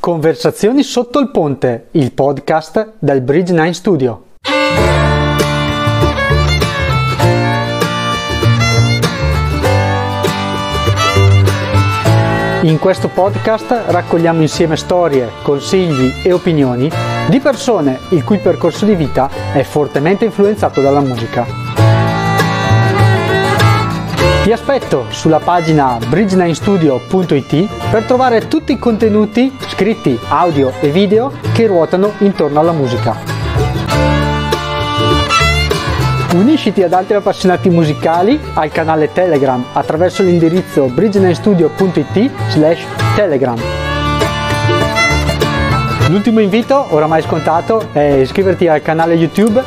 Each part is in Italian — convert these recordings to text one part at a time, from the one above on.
Conversazioni sotto il ponte, il podcast del Bridge 9 Studio. In questo podcast raccogliamo insieme storie, consigli e opinioni di persone il cui percorso di vita è fortemente influenzato dalla musica. Ti aspetto sulla pagina bridge9studio.it per trovare tutti i contenuti scritti, audio e video che ruotano intorno alla musica. Unisciti ad altri appassionati musicali al canale Telegram attraverso l'indirizzo bridge9studio.it slash telegram. L'ultimo invito, oramai scontato, è iscriverti al canale YouTube,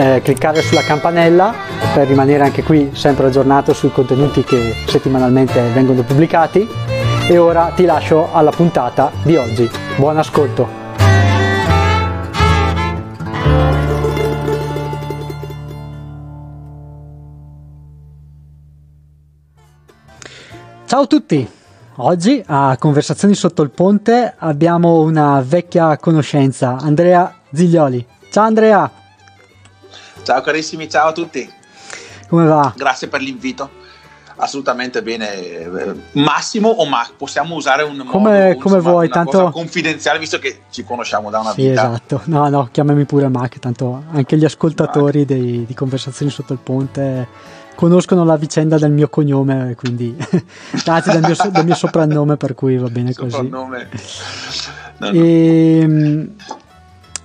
eh, cliccare sulla campanella per rimanere anche qui sempre aggiornato sui contenuti che settimanalmente vengono pubblicati e ora ti lascio alla puntata di oggi. Buon ascolto! Ciao a tutti! Oggi a Conversazioni sotto il ponte abbiamo una vecchia conoscenza, Andrea Ziglioli. Ciao Andrea! Ciao carissimi, ciao a tutti! Come va? Grazie per l'invito. Assolutamente bene. Massimo o Mac, possiamo usare un come, modo, come insomma, vuoi, tanto confidenziale visto che ci conosciamo da una sì, vita. Esatto. No, no, chiamami pure Mac, tanto anche gli ascoltatori dei, di conversazioni sotto il ponte conoscono la vicenda del mio cognome, quindi anzi del mio, del mio soprannome, per cui va bene soprannome. così. No, no. E, ehm,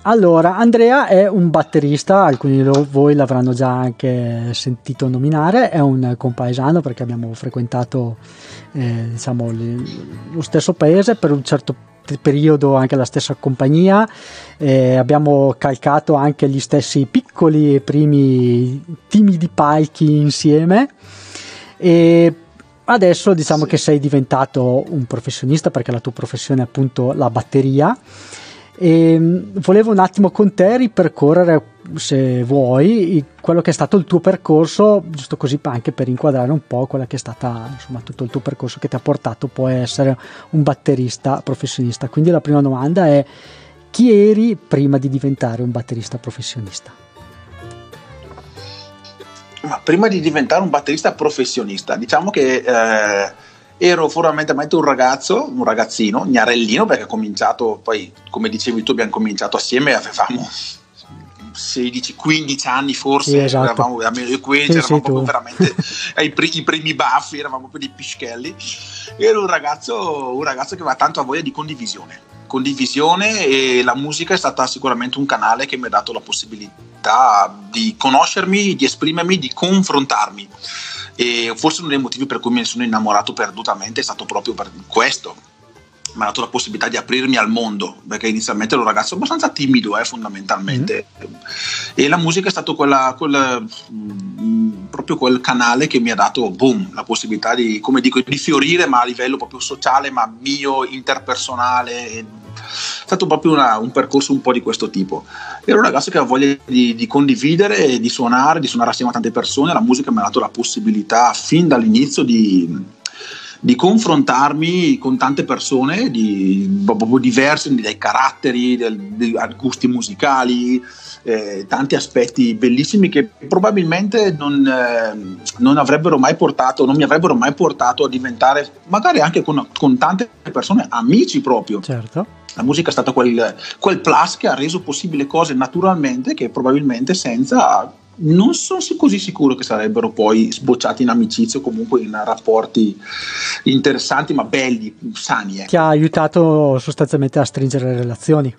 allora, Andrea è un batterista, alcuni di voi l'avranno già anche sentito nominare, è un compaesano perché abbiamo frequentato eh, diciamo, lo stesso paese per un certo periodo anche la stessa compagnia, eh, abbiamo calcato anche gli stessi piccoli primi timidi palchi insieme e adesso diciamo sì. che sei diventato un professionista perché la tua professione è appunto la batteria e mm, volevo un attimo con te ripercorrere, se vuoi, quello che è stato il tuo percorso, giusto così anche per inquadrare un po' quella che è stata, insomma, tutto il tuo percorso che ti ha portato poi a essere un batterista professionista. Quindi la prima domanda è chi eri prima di diventare un batterista professionista? Ma prima di diventare un batterista professionista, diciamo che eh, ero fondamentalmente un ragazzo, un ragazzino, gnarellino, perché ho cominciato, poi come dicevi tu abbiamo cominciato assieme, avevamo 16-15 anni forse, sì, esatto. eravamo almeno io qui, sì, eravamo sì, veramente ai pri- i primi baffi, eravamo per dei pischelli. Ero un ragazzo, un ragazzo che aveva tanto a voglia di condivisione. Condivisione e la musica è stata sicuramente un canale che mi ha dato la possibilità di conoscermi, di esprimermi, di confrontarmi e forse uno dei motivi per cui mi sono innamorato perdutamente è stato proprio per questo mi ha dato la possibilità di aprirmi al mondo perché inizialmente ero un ragazzo abbastanza timido eh, fondamentalmente mm. e la musica è stato quella, quella, mm, proprio quel canale che mi ha dato boom, la possibilità di, come dico, di fiorire ma a livello proprio sociale ma mio, interpersonale è stato proprio una, un percorso un po' di questo tipo. Ero un ragazzo che aveva voglia di, di condividere, di suonare, di suonare assieme a tante persone. La musica mi ha dato la possibilità fin dall'inizio di, di confrontarmi con tante persone di, proprio diverse, dai caratteri, dai gusti musicali, eh, tanti aspetti bellissimi che probabilmente non, eh, non, avrebbero mai portato, non mi avrebbero mai portato a diventare, magari anche con, con tante persone, amici proprio. Certo la musica è stato quel, quel plus che ha reso possibile cose naturalmente che probabilmente senza non sono così sicuro che sarebbero poi sbocciati in amicizia o comunque in rapporti interessanti ma belli, sani. Ecco. Ti ha aiutato sostanzialmente a stringere relazioni?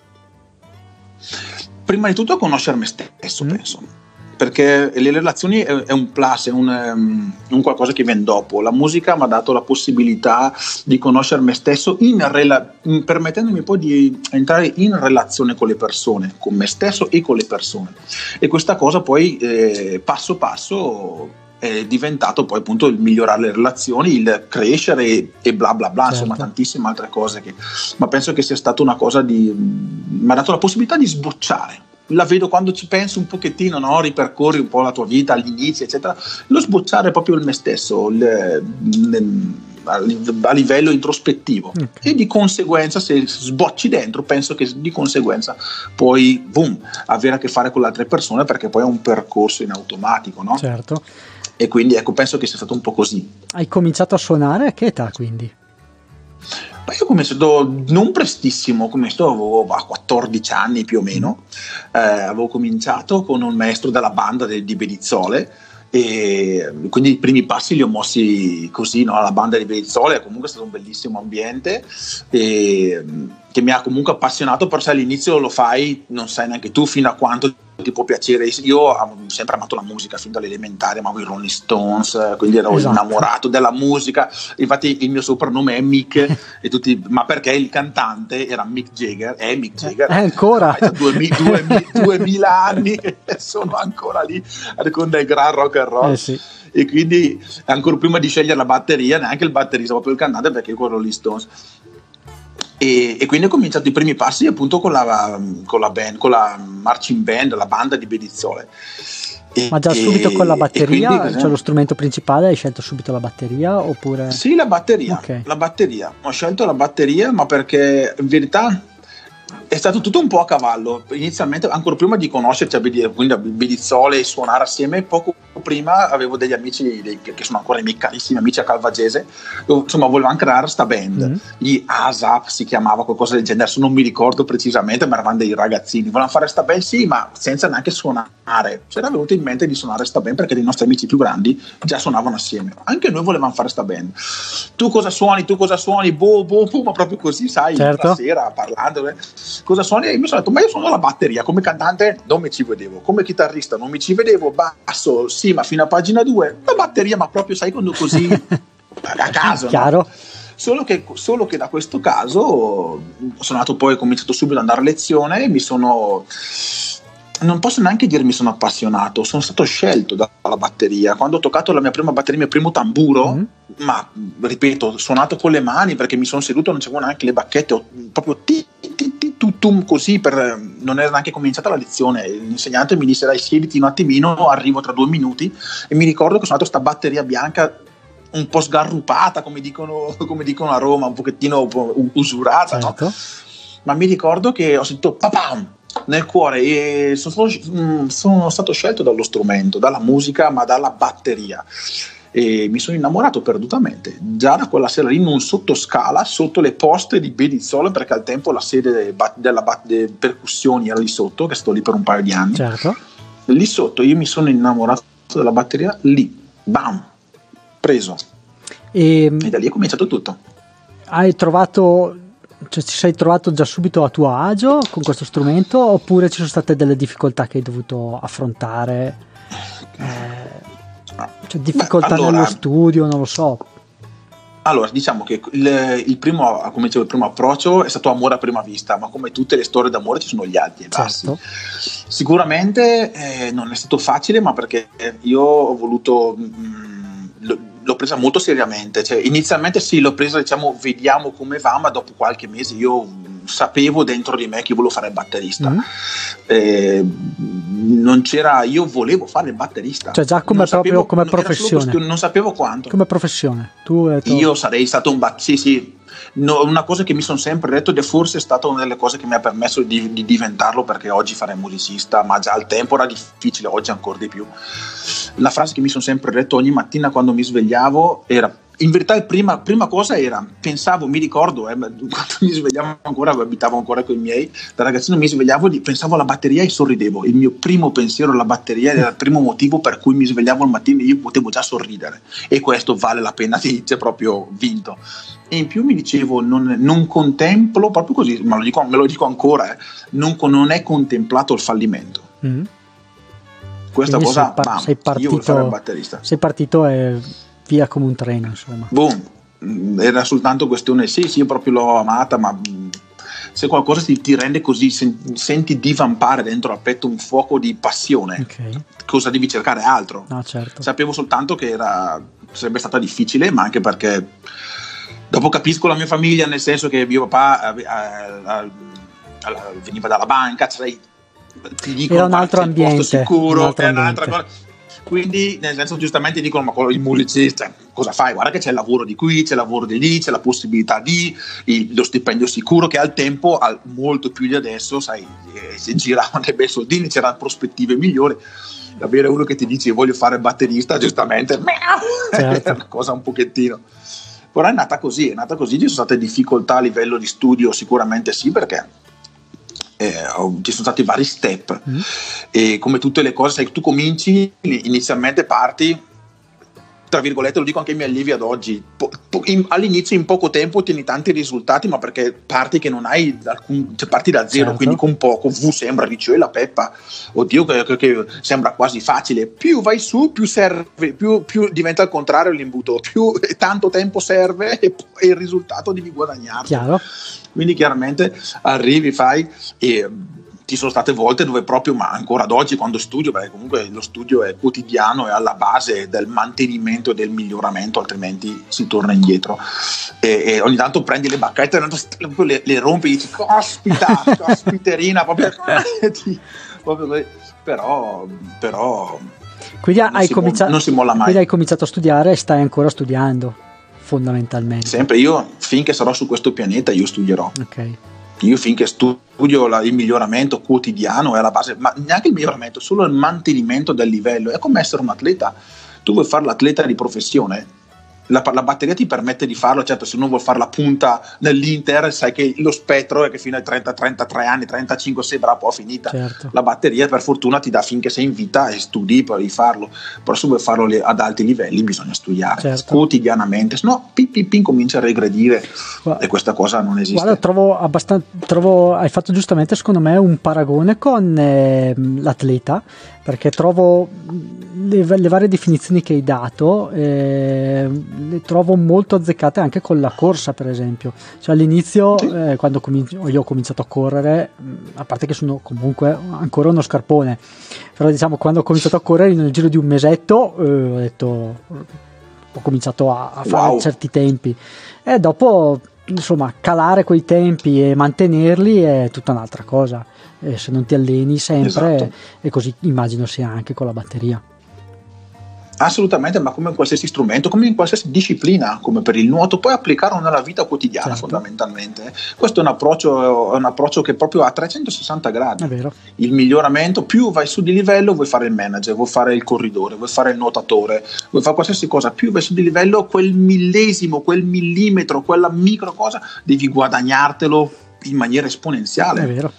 Prima di tutto a conoscere me stesso, mm. penso perché le relazioni è, un plus, è un, um, un, qualcosa che viene dopo. La musica mi ha dato la possibilità di conoscere me stesso, rela- permettendomi poi di entrare in relazione con le persone, con me stesso e con le persone. E questa cosa poi eh, passo passo è diventato poi appunto il migliorare le relazioni, il crescere e bla bla bla, certo. insomma tantissime altre cose che, ma penso che sia stata una cosa di mi ha dato la possibilità di sbocciare la vedo quando ci penso un pochettino, no? ripercorri un po' la tua vita all'inizio, eccetera, lo sbocciare proprio il me stesso, il, a, livello introspettivo okay. e di conseguenza se sbocci dentro penso che di conseguenza puoi boom, avere a che fare con le altre persone perché poi è un percorso in automatico no? certo e quindi ecco penso che sia stato un po' così hai cominciato a suonare a che età quindi? Ma io ho cominciato non prestissimo, ho cominciato avevo a 14 anni più o meno, eh, avevo cominciato con un maestro della banda de, di Bedizzole e quindi i primi passi li ho mossi così no? alla banda di Bedizzole, comunque è stato un bellissimo ambiente e, che mi ha comunque appassionato, però all'inizio lo fai non sai neanche tu fino a quanto ti può piacere. Io ho sempre amato la musica fin dall'elementare, amavo i Rolling Stones, quindi ero esatto. innamorato della musica. Infatti il mio soprannome è Mick, e tutti, ma perché il cantante era Mick Jagger, è Mick Jagger. È ancora? Ha 2000, 2000, 2000 anni e sono ancora lì con del gran rock and roll. Eh sì e quindi ancora prima di scegliere la batteria, neanche il batterista, proprio il cantante perché io con Rolling Stones. E, e, quindi ho cominciato i primi passi appunto con la, con la, band, con la marching band, la banda di Bedizzole. E, Ma già subito con la batteria, quindi, cioè lo strumento principale, hai scelto subito la batteria oppure? Sì, la batteria, okay. la batteria. Ho scelto la batteria ma perché in verità è stato tutto un po' a cavallo. Inizialmente, ancora prima di conoscerci, a Bedizzole e suonare assieme, poco prima avevo degli amici dei, che sono ancora i miei carissimi amici a Calvagese. Insomma, volevamo creare sta band. Mm-hmm. Gli ASAP si chiamava qualcosa del genere, adesso non mi ricordo precisamente, ma eravamo dei ragazzini. Volevamo fare sta band, sì, ma senza neanche suonare. Ci era venuto in mente di suonare sta band perché dei nostri amici più grandi già suonavano assieme. Anche noi volevamo fare sta band. Tu cosa suoni? Tu cosa suoni? Boh, boh, boh, ma proprio così, sai, certo. la sera parlando. Eh cosa suoni? E mi sono detto, ma io suono la batteria, come cantante non mi ci vedevo, come chitarrista non mi ci vedevo, basso, sì, ma fino a pagina 2, la batteria, ma proprio sai quando così a caso. Chiaro. No? Solo che, solo che, da questo caso sono andato poi, ho cominciato subito ad andare a lezione e mi sono non posso neanche dirmi sono appassionato, sono stato scelto dalla batteria. Quando ho toccato la mia prima batteria, il mio primo tamburo, mm-hmm. ma ripeto, suonato con le mani perché mi sono seduto, non c'erano neanche le bacchette, ho proprio ti, ti, ti, tutum così, per, non era neanche cominciata la lezione. L'insegnante mi disse dai siediti un attimino, arrivo tra due minuti e mi ricordo che ho suonato questa batteria bianca un po' sgarrupata, come dicono, come dicono a Roma, un pochettino usurata, certo. no? ma mi ricordo che ho sentito papam nel cuore e sono stato, mm, sono stato scelto dallo strumento, dalla musica, ma dalla batteria. E mi sono innamorato perdutamente. Già da quella sera lì in un sottoscala sotto le poste di Bedizzole perché al tempo la sede della delle percussioni era lì sotto che sto lì per un paio di anni. Certo. lì sotto io mi sono innamorato della batteria lì bam preso. E, ehm, e da lì è cominciato tutto. hai trovato cioè, ti sei trovato già subito a tuo agio con questo strumento oppure ci sono state delle difficoltà che hai dovuto affrontare? Eh, cioè, difficoltà Beh, allora, nello studio, non lo so. Allora, diciamo che il, il, primo, come dicevo, il primo approccio è stato amore a prima vista, ma come tutte le storie d'amore ci sono gli alti e bassi. Certo. Sicuramente eh, non è stato facile, ma perché io ho voluto... Mh, mm, l'ho presa molto seriamente. Cioè, inizialmente sì, l'ho presa, diciamo, vediamo come va, ma dopo qualche mese io sapevo dentro di me che volevo fare il batterista. Mm. Eh, non c'era, io volevo fare il batterista. Cioè, già come, sapevo, come professione. non sapevo quanto. Come professione. Tu io sarei stato un batterista. Sì, sì, no, una cosa che mi sono sempre detto ed è forse stata una delle cose che mi ha permesso di, di diventarlo perché oggi fare musicista, ma già al tempo era difficile, oggi ancora di più. La frase che mi sono sempre detto ogni mattina quando mi svegliavo era in verità la prima, prima, cosa era, pensavo, mi ricordo, eh, quando mi svegliavo ancora, abitavo ancora con i miei, da ragazzino mi svegliavo, pensavo alla batteria e sorridevo. Il mio primo pensiero alla batteria era il primo motivo per cui mi svegliavo al mattino e io potevo già sorridere. E questo vale la pena di c'è proprio vinto. E in più mi dicevo, non, non contemplo, proprio così, ma lo dico, me lo dico ancora, eh, non, non, è contemplato il fallimento. Mm. Questa Quindi cosa, sei, pa- bam, sei partito. Sei partito e via come un treno, insomma. Boom, era soltanto questione, sì, sì, io proprio l'ho amata, ma se qualcosa ti, ti rende così, sen, senti divampare dentro al petto un fuoco di passione, okay. cosa devi cercare altro? No, certo. Sapevo soltanto che era, sarebbe stata difficile, ma anche perché dopo capisco la mia famiglia, nel senso che mio papà eh, eh, veniva dalla banca, cioè, ti dico, era un altro ambiente, sicuro, un altro è un'altra cosa quindi nel senso giustamente dicono ma il musicista cosa fai? Guarda che c'è il lavoro di qui, c'è il lavoro di lì, c'è la possibilità di, il, lo stipendio sicuro che al tempo, al, molto più di adesso, sai, eh, si giravano dei bei soldini, c'erano prospettive migliori avere uno che ti dice voglio fare batterista, giustamente certo. è una cosa un pochettino. Però è nata così, è nata così, ci sono state difficoltà a livello di studio, sicuramente sì, perché eh, ci sono stati vari step mm. e come tutte le cose, sai, tu cominci, inizialmente parti tra virgolette, lo dico anche ai miei allievi ad oggi, po- po- in, all'inizio in poco tempo ottieni tanti risultati, ma perché parti che non hai alcun, cioè parti da zero, certo. quindi con poco, V sembra, dici, e la peppa, oddio che, che, che, sembra quasi facile, più vai su, più serve, più, più diventa al contrario l'imbuto, più tanto tempo serve e, e il risultato devi guadagnare. Quindi chiaramente arrivi, fai e ci sono state volte dove proprio, ma ancora ad oggi quando studio, perché comunque lo studio è quotidiano, è alla base del mantenimento e del miglioramento, altrimenti si torna indietro. E, e ogni tanto prendi le bacchette, le, le rompi e dici, cospita, cospiterina, proprio, proprio però, però quindi non, hai si cominciato, non si molla mai. Quindi hai cominciato a studiare e stai ancora studiando, fondamentalmente. Sempre io, finché sarò su questo pianeta, io studierò. Ok io finché studio la, il miglioramento quotidiano è la base, ma neanche il miglioramento, solo il mantenimento del livello. È come essere un atleta. Tu vuoi fare l'atleta di professione, la, la, batteria ti permette di farlo, certo se uno vuole fare la punta nell'Inter sai che lo spettro è che fino ai 30, 33 anni, 35 sei bravo, finita. Certo. La batteria per fortuna ti dà finché sei in vita e studi per rifarlo, però se vuoi farlo ad alti livelli bisogna studiare certo. quotidianamente, se no pin, pin, pin, comincia a regredire guarda, e questa cosa non esiste. Guarda, trovo abbastanza, trovo, hai fatto giustamente secondo me un paragone con eh, l'atleta perché trovo le, le, varie definizioni che hai dato eh, le trovo molto azzeccate anche con la corsa per esempio. Cioè all'inizio eh, quando cominci- io ho cominciato a correre a parte che sono comunque ancora uno scarpone però diciamo quando ho cominciato a correre nel giro di un mesetto eh, ho detto ho cominciato a, a fare wow. certi tempi. E dopo insomma calare quei tempi e mantenerli è tutta un'altra cosa eh, se non ti alleni sempre esatto. e così immagino sia anche con la batteria. Assolutamente, ma come in qualsiasi strumento, come in qualsiasi disciplina, come per il nuoto, puoi applicarlo nella vita quotidiana certo. fondamentalmente. Questo è un, approccio, è un approccio che proprio a 360 gradi. Il miglioramento, più vai su di livello, vuoi fare il manager, vuoi fare il corridore, vuoi fare il nuotatore, vuoi fare qualsiasi cosa, più vai su di livello, quel millesimo, quel millimetro, quella micro cosa, devi guadagnartelo in maniera esponenziale. È vero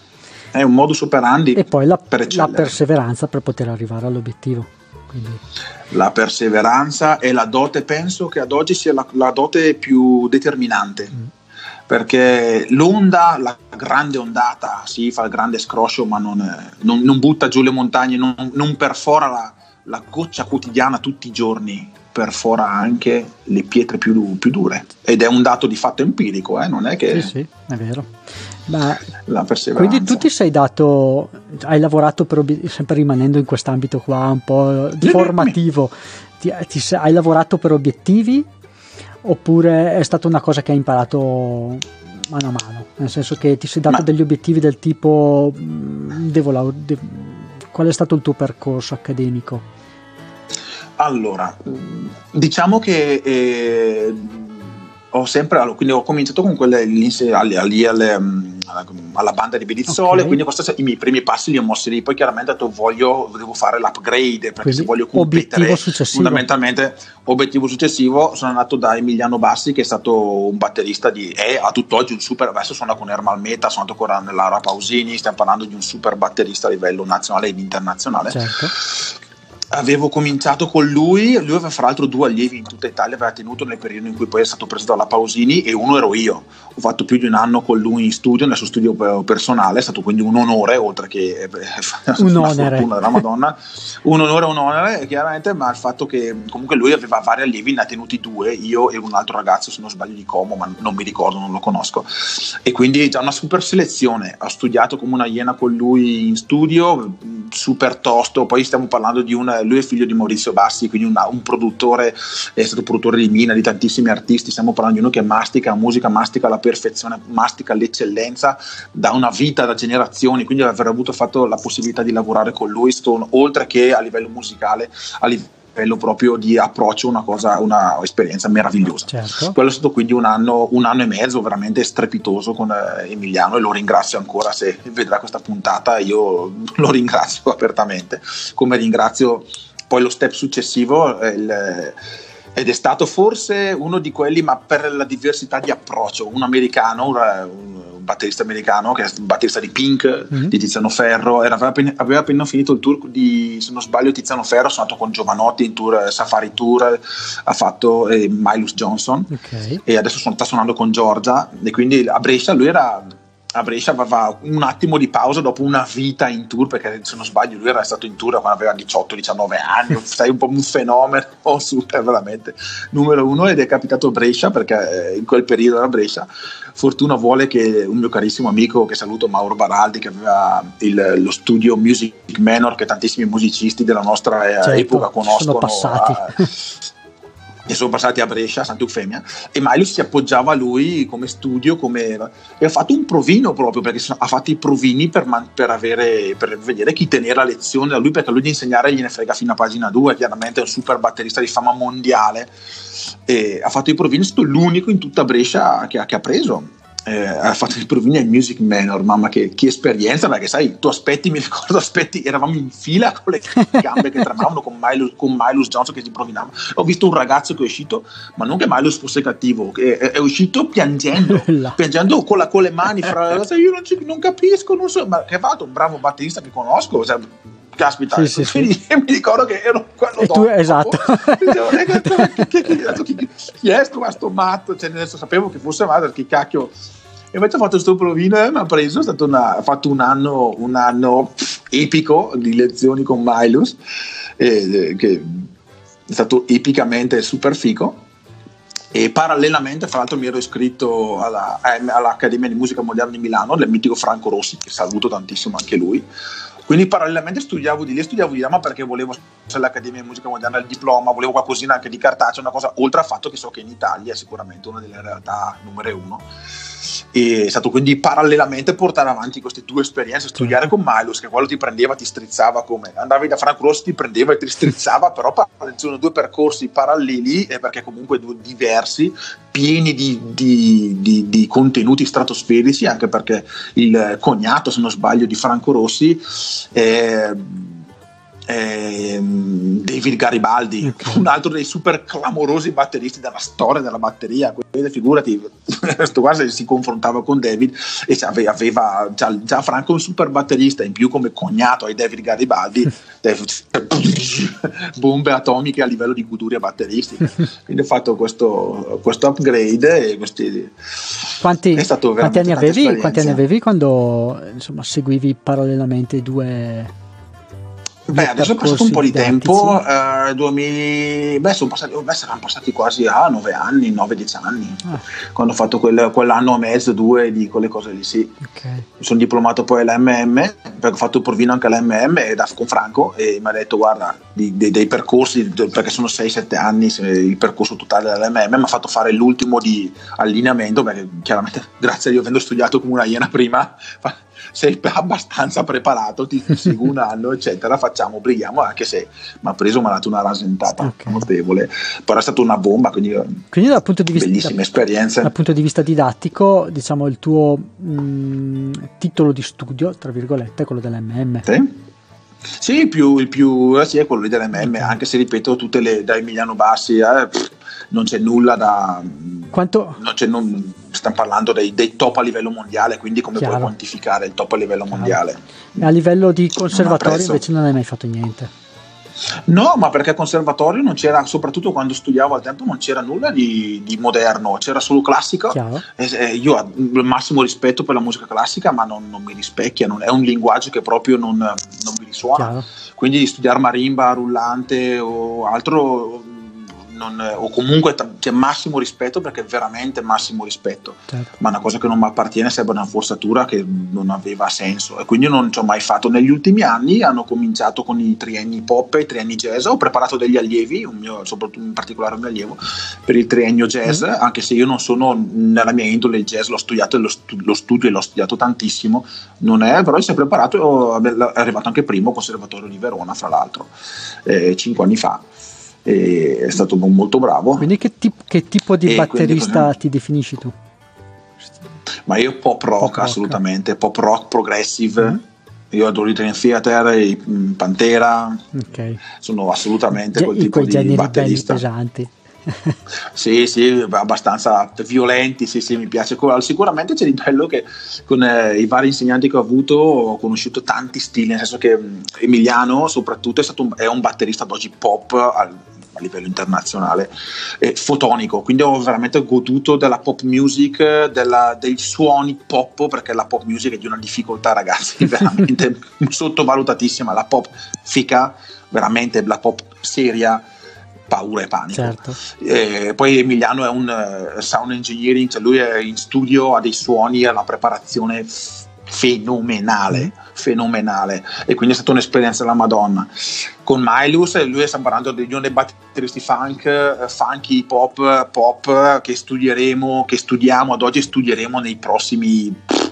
è un modus operandi e poi la, per la perseveranza per poter arrivare all'obiettivo Quindi. la perseveranza e la dote penso che ad oggi sia la, la dote più determinante mm. perché l'onda la grande ondata si fa il grande scroscio ma non, non, non butta giù le montagne non, non perfora la, la goccia quotidiana tutti i giorni perfora anche le pietre più, più, dure ed è un dato di fatto empirico, eh? non è che... Sì, sì, è vero. Ma la perseveranza. Quindi tu ti sei dato, hai lavorato per, sempre rimanendo in quest'ambito qua un po' formativo, ti, ti, hai lavorato per obiettivi oppure è stata una cosa che hai imparato mano a mano? Nel senso che ti sei dato Ma... degli obiettivi del tipo, mm, devo, de, qual è stato il tuo percorso accademico? Allora, diciamo che eh, ho sempre, quindi ho cominciato con quelle lì alle, alle, mm, alla banda di Bedizzole, okay. quindi questi, i miei primi passi li ho mossi lì, poi chiaramente ho detto voglio, devo fare l'upgrade perché quindi, se voglio competere fondamentalmente obiettivo successivo sono andato da Emiliano Bassi che è stato un batterista di, è a tutt'oggi un super, adesso suona con Ermal Meta, sono andato con Laura Pausini, stiamo parlando di un super batterista a livello nazionale ed internazionale. Certo avevo cominciato con lui, lui aveva fra l'altro due allievi in tutta Italia, aveva tenuto nel periodo in cui poi è stato preso dalla Pausini e uno ero io. Ho fatto più di un anno con lui in studio, nel suo studio personale, è stato quindi un onore, oltre che eh, un una onere. fortuna della Madonna, un onore un onore chiaramente, ma il fatto che comunque lui aveva vari allievi, ne ha tenuti due, io e un altro ragazzo, se non sbaglio di Como, ma non mi ricordo, non lo conosco. E quindi già una super selezione, ho studiato come una iena con lui in studio, super tosto, poi stiamo parlando di un, lui è figlio di Maurizio Bassi, quindi una, un produttore, è stato produttore di Mina, di tantissimi artisti, stiamo parlando di uno che mastica musica, mastica la perfezione, mastica l'eccellenza da una vita, da generazioni, quindi aver avuto fatto la possibilità di lavorare con lui, Stone, oltre che a livello musicale, a livello livello proprio di approccio, una cosa, una esperienza meravigliosa. Certo. Quello è stato quindi un anno, un anno e mezzo veramente strepitoso con eh, Emiliano e lo ringrazio ancora se vedrà questa puntata, io lo ringrazio apertamente, come ringrazio poi lo step successivo. Eh, il, ed è stato forse uno di quelli, ma per la diversità di approccio, un americano, un, un batterista americano che è il batterista di Pink, mm-hmm. di Tiziano Ferro, era, aveva, appena, aveva, appena, finito il tour di, se non sbaglio, Tiziano Ferro, sono andato con Giovanotti in tour, Safari Tour, ha fatto eh, Milus Johnson okay. e adesso sta suonando con Giorgia e quindi a Brescia lui era a Brescia aveva un attimo di pausa dopo una vita in tour, perché se non sbaglio lui era stato in tour quando aveva 18-19 anni, sei un po' un fenomeno super veramente numero uno ed è capitato a Brescia perché eh, in quel periodo era Brescia. Fortuna vuole che un mio carissimo amico che saluto Mauro Baraldi che aveva il, lo studio Music Manor che tantissimi musicisti della nostra eh, certo, epoca conoscono. Sono passati. A, e sono passati a Brescia, a Santa Eufemia, e Milus si appoggiava a lui come studio, come... e ha fatto un provino proprio, perché ha fatto i provini per, man... per, avere... per vedere chi tenere la lezione da lui, perché lui di insegnare gliene frega fino a pagina 2, chiaramente è un super batterista di fama mondiale, e ha fatto i provini, è stato l'unico in tutta Brescia che che ha preso eh, ha fatto il provini al Music Manor, mamma che, che, esperienza, perché sai, tu aspetti, mi ricordo, aspetti, eravamo in fila con le gambe che tremavano con Milus, con Milus Johnson che si provinava. Ho visto un ragazzo che è uscito, ma non che Milus fosse cattivo, è, è uscito piangendo, piangendo con, la, con, le mani fra io non, ci, non, capisco, non so, ma che fatto un bravo batterista che conosco, cioè, caspita, sì, sì, quindi sì. mi ricordo che ero quello e dopo. Tu, esatto. Dicevo, chi, chi, chi, è sto, sto matto? Cioè, adesso sapevo che fosse matto, perché cacchio invece ho fatto questo provino e mi ha preso, è una, fatto un anno, un anno epico di lezioni con Milus, eh, che è stato epicamente super fico. E parallelamente, fra l'altro, mi ero iscritto alla, all'Accademia di Musica Moderna di Milano, del mitico Franco Rossi, che saluto tantissimo anche lui. Quindi parallelamente studiavo di lì, studiavo di là, ma perché volevo l'Accademia di Musica Moderna, il diploma, volevo qualcosina anche di cartaceo, una cosa, oltre al fatto che so che in Italia è sicuramente una delle realtà numero uno e è stato quindi parallelamente portare avanti queste due esperienze, studiare con Milus che quello ti prendeva, ti strizzava come andavi da Franco Rossi ti prendeva e ti strizzava, però sono due percorsi paralleli eh, perché comunque due diversi, pieni di, di, di, di, contenuti stratosferici, anche perché il cognato, se non sbaglio, di Franco Rossi è eh, David Garibaldi, okay. un altro dei super clamorosi batteristi della storia della batteria. Quindi, figurati, questo qua si confrontava con David e aveva, già, già, Franco un super batterista, in più come cognato ai David Garibaldi, bombe atomiche a livello di goduria batteristica. Quindi ho fatto questo, questo upgrade e questi, quanti, quanti, anni avevi, quanti, anni avevi, quando insomma, seguivi parallelamente due Beh, adesso è passato un po' di tempo, eh, 2000, beh, sono passati, beh, saranno passati quasi a 9 anni, 9-10 anni, ah. quando ho fatto quel, quell'anno e mezzo, due di quelle cose lì, sì. Okay. Mi sono diplomato poi all'MM, perché ho fatto il provino anche all'MM con Franco e mi ha detto guarda, di, di, dei percorsi, perché sono 6-7 anni il percorso totale dell'MM, mi ha fatto fare l'ultimo di allineamento, perché chiaramente grazie a Dio avendo studiato come una iena prima, sei abbastanza preparato, ti seguo un anno, eccetera, facciamo, brighiamo, anche se mi ha preso, mi ha dato una rasentata okay. notevole, però è stata una bomba, quindi, quindi dal punto di vista, bellissime esperienze. Dal punto di vista didattico, diciamo, il tuo mh, mm, titolo di studio, tra virgolette, è quello dell'MM. Sì. Sì, il più, il più sì, è quello dell'MM, anche se ripeto, tutte le da Emiliano Bassi, eh, pff, non c'è nulla da... Quanto? Non c'è, non, stiamo parlando dei, dei, top a livello mondiale, quindi come Chiaro. puoi quantificare il top a livello mondiale? A livello di conservatorio invece non hai mai fatto niente. No, ma perché conservatorio non c'era, soprattutto quando studiavo al tempo, non c'era nulla di, di moderno, c'era solo classica. E, e io ho il massimo rispetto per la musica classica, ma non, non mi rispecchia, non, è un linguaggio che proprio non, non mi risuona. Chiaro. Quindi studiare marimba, rullante o altro non, o comunque c'è massimo rispetto perché è veramente massimo rispetto, certo. ma una cosa che non mi appartiene sarebbe una forzatura che non aveva senso e quindi non ci ho mai fatto. Negli ultimi anni hanno cominciato con i trienni pop e i trienni jazz, ho preparato degli allievi, mio, soprattutto in particolare un mio allievo, per il triennio jazz, mm. anche se io non sono nella mia indole il jazz, l'ho studiato e lo, stu- lo studio e l'ho studiato tantissimo, non è, però si è preparato, è arrivato anche primo conservatorio di Verona, fra l'altro, eh, cinque anni fa è stato molto bravo. Quindi che, tip- che tipo di e batterista quindi, ti definisci tu? Ma io pop rock, pop assolutamente, rock. pop rock progressive. Mm. Io adoro i Dream Theater, i mm, Pantera, okay. sono assolutamente quel tipo di batterista. pesanti. sì, sì, abbastanza violenti, sì, sì, mi piace. Sicuramente c'è di bello che con eh, i vari insegnanti che ho avuto ho conosciuto tanti stili, nel senso che mm, Emiliano soprattutto è, stato un, è un batterista d'oggi pop al, a livello internazionale, eh, fotonico, quindi ho veramente goduto della pop music, della, dei suoni pop, perché la pop music è di una difficoltà ragazzi, veramente sottovalutatissima, la pop fica, veramente la pop seria, paura e panico. Certo. Eh, poi Emiliano è un uh, sound engineering, cioè lui è in studio, ha dei suoni, ha la preparazione fenomenale, fenomenale e quindi è stata un'esperienza della Madonna. Con Milus lui sta parlando di uno dei batteristi funk, eh, funky, pop, pop che studieremo, che studiamo ad oggi studieremo nei prossimi pff,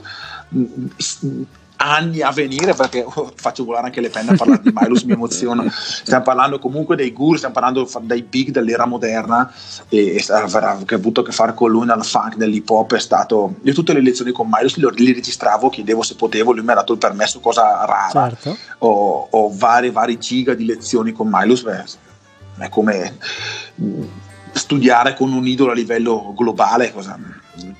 anni a venire perché oh, faccio volare anche le penne a parlare di Milus mi emoziona stiamo parlando comunque dei guru stiamo parlando dei big dell'era moderna e, e aver avuto a che fare con lui nel funk dell'hip hop è stato io tutte le lezioni con Milus le, le registravo chiedevo se potevo lui mi ha dato il permesso cosa rara certo. ho, ho vari vari giga di lezioni con Milus beh, è come studiare con un idolo a livello globale cosa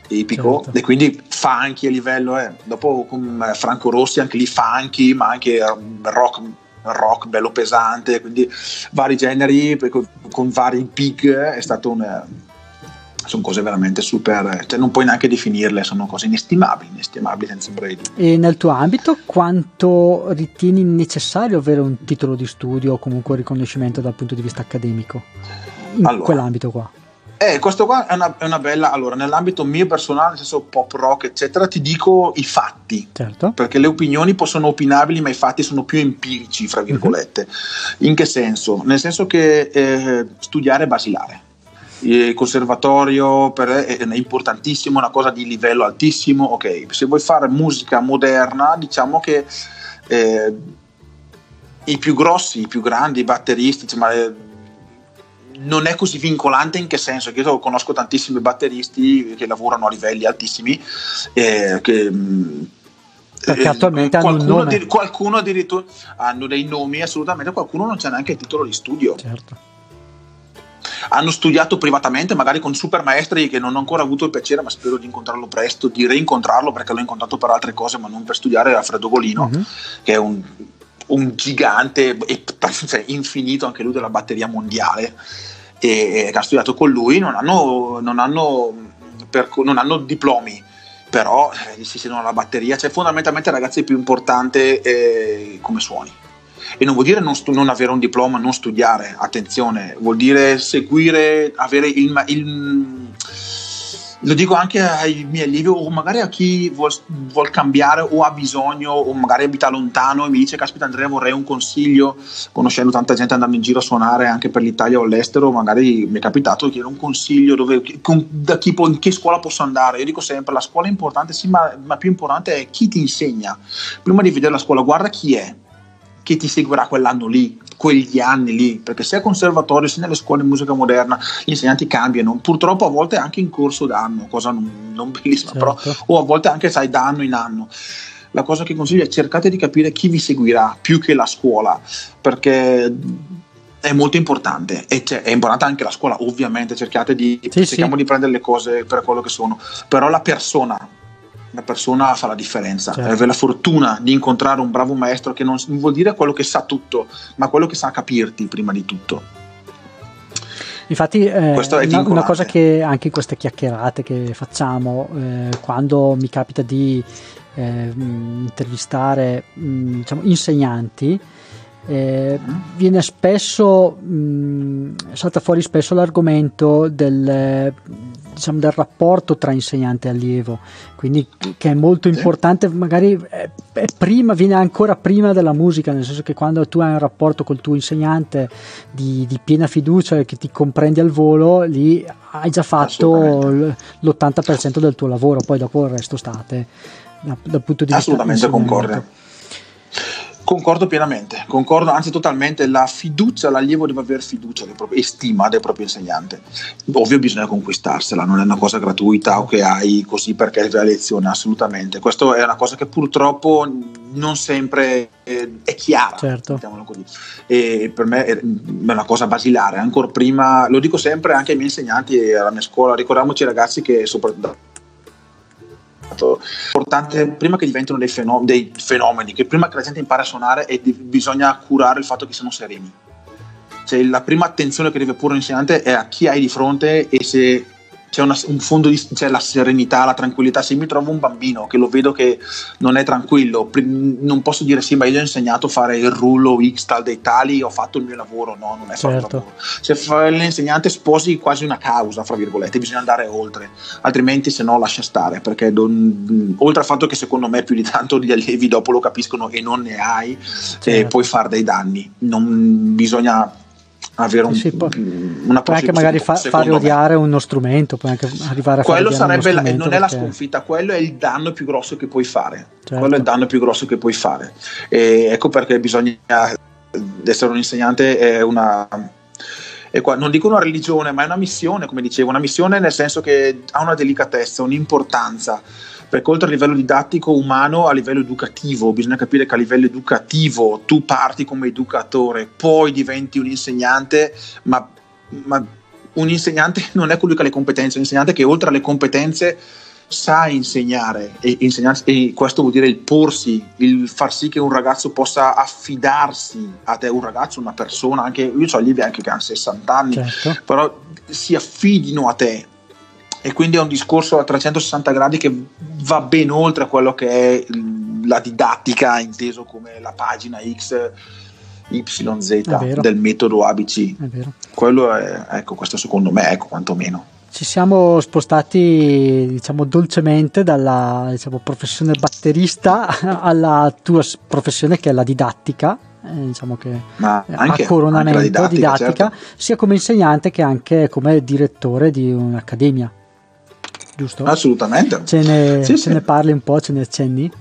epico certo. e quindi funky a livello eh. dopo con eh, Franco Rossi anche lì funky ma anche eh, rock, rock bello pesante quindi vari generi con, con vari big è stato un sono cose veramente super, cioè non puoi neanche definirle, sono cose inestimabili, inestimabili senza ombra E nel tuo ambito quanto ritieni necessario avere un titolo di studio o comunque un riconoscimento dal punto di vista accademico? In allora, quell'ambito qua? Eh, questo qua è una, è una, bella. Allora, nell'ambito mio personale, nel senso pop rock, eccetera, ti dico i fatti. Certo. Perché le opinioni possono opinabili, ma i fatti sono più empirici, fra virgolette. Uh-huh. In che senso? Nel senso che eh, studiare è basilare. Il conservatorio per, è, è importantissimo, è una cosa di livello altissimo. Ok, se vuoi fare musica moderna, diciamo che eh, i più grossi, i più grandi batteristi, insomma, eh, non è così vincolante in che senso? Che io conosco tantissimi batteristi che lavorano a livelli altissimi eh, che mm, perché eh, attualmente hanno un nome. Qualcuno addirittura hanno dei nomi assolutamente, qualcuno non c'è neanche il titolo di studio. Certo. Hanno studiato privatamente, magari con super maestri che non ho ancora avuto il piacere, ma spero di incontrarlo presto, di reincontrarlo perché l'ho incontrato per altre cose, ma non per studiare Alfredo Golino, uh-huh. che è un un gigante cioè, infinito anche lui della batteria mondiale. E, che ha studiato con lui non hanno, non hanno, per, non hanno diplomi però eh, si siedono alla batteria. Cioè fondamentalmente ragazzi è più importante eh, come suoni. E non vuol dire non, stu- non, avere un diploma, non studiare, attenzione, vuol dire seguire, avere il, il lo dico anche ai miei allievi o magari a chi vuol, vuol, cambiare o ha bisogno o magari abita lontano e mi dice caspita Andrea vorrei un consiglio. Conoscendo tanta gente andando in giro a suonare anche per l'Italia o all'estero magari mi è capitato di chiedere un consiglio dove, con, da chi, in che scuola posso andare. Io dico sempre la scuola è importante sì ma, ma più importante è chi ti insegna. Prima di vedere la scuola guarda chi è che ti seguirà quell'anno lì, quegli anni lì, perché sia conservatorio sia nelle scuole di musica moderna gli insegnanti cambiano, purtroppo a volte anche in corso d'anno, cosa non, non bellissima, certo. però, o a volte anche sai da anno in anno. La cosa che consiglio è cercate di capire chi vi seguirà più che la scuola, perché è molto importante e è importante anche la scuola, ovviamente cercate di, sì, cerchiamo sì. di prendere le cose per quello che sono, però la persona la persona fa la differenza. Certo. Avere la fortuna di incontrare un bravo maestro che non, vuol dire quello che sa tutto, ma quello che sa capirti prima di tutto. Infatti, eh, una, una, cosa che anche in queste chiacchierate che facciamo, eh, quando mi capita di eh, intervistare mh, diciamo, insegnanti, eh, viene spesso mh, salta fuori spesso l'argomento del, diciamo, del rapporto tra insegnante e allievo quindi che è molto importante magari è, è prima, viene ancora prima della musica nel senso che quando tu hai un rapporto col tuo insegnante di, di piena fiducia e che ti comprendi al volo lì hai già fatto l'80% del tuo lavoro poi dopo il resto state dal punto di vista assolutamente concordo Concordo pienamente, concordo anzi totalmente, la fiducia, l'allievo deve avere fiducia e stima del proprio insegnante. Ovvio bisogna conquistarsela, non è una cosa gratuita o che hai così perché è la lezione, assolutamente. Questa è una cosa che purtroppo non sempre è chiara, certo. così. E per me è una cosa basilare, ancora prima, lo dico sempre anche ai miei insegnanti e alla mia scuola, ricordiamoci ragazzi che soprattutto importante prima che diventino dei, fenom- dei, fenomeni, che prima che la gente impari a suonare di- bisogna curare il fatto che siano sereni. Cioè, la prima attenzione che deve porre un insegnante è a chi hai di fronte e se c'è una, un fondo di c'è la serenità, la tranquillità. Se mi trovo un bambino che lo vedo che non è tranquillo, non posso dire sì, ma io gli ho insegnato a fare il rullo X tal dei tali, ho fatto il mio lavoro. No, non è certo. fatto il lavoro. Se fa l'insegnante sposi quasi una causa, fra virgolette, bisogna andare oltre, altrimenti se no lascia stare, perché non, oltre al fatto che secondo me più di tanto gli allievi dopo lo capiscono e non ne hai, certo. eh, puoi fare dei danni. Non bisogna avere un, sì, può, una puoi anche magari fa, fare me. odiare uno strumento puoi anche arrivare a quello sarebbe la, non perché... è la sconfitta quello è il danno più grosso che puoi fare certo. quello è il danno più grosso che puoi fare e ecco perché bisogna essere un insegnante è una qua, non dico una religione ma è una missione come dicevo una missione nel senso che ha una delicatezza un'importanza perché oltre a livello didattico umano, a livello educativo, bisogna capire che a livello educativo tu parti come educatore, poi diventi un insegnante, ma, ma un insegnante non è colui che ha le competenze, un insegnante che oltre alle competenze sa insegnare e, e, questo vuol dire il porsi, il far sì che un ragazzo possa affidarsi a te, un ragazzo, una persona, anche io ho allievi anche che hanno 60 anni, certo. però si affidino a te e quindi è un discorso a 360 gradi che va ben oltre a quello che è la didattica inteso come la pagina X YZ del metodo ABC. È. Quello è, ecco, questo secondo me, ecco, quantomeno. Ci siamo spostati, diciamo, dolcemente dalla diciamo, professione batterista alla tua professione che è la didattica. Eh, diciamo che Ma anche, a coronamento anche didattica, didattica certo. sia come insegnante che anche come direttore di un'accademia giusto? Assolutamente. Ce ne, sì, ce sì. ne parli un po', ce ne accenni?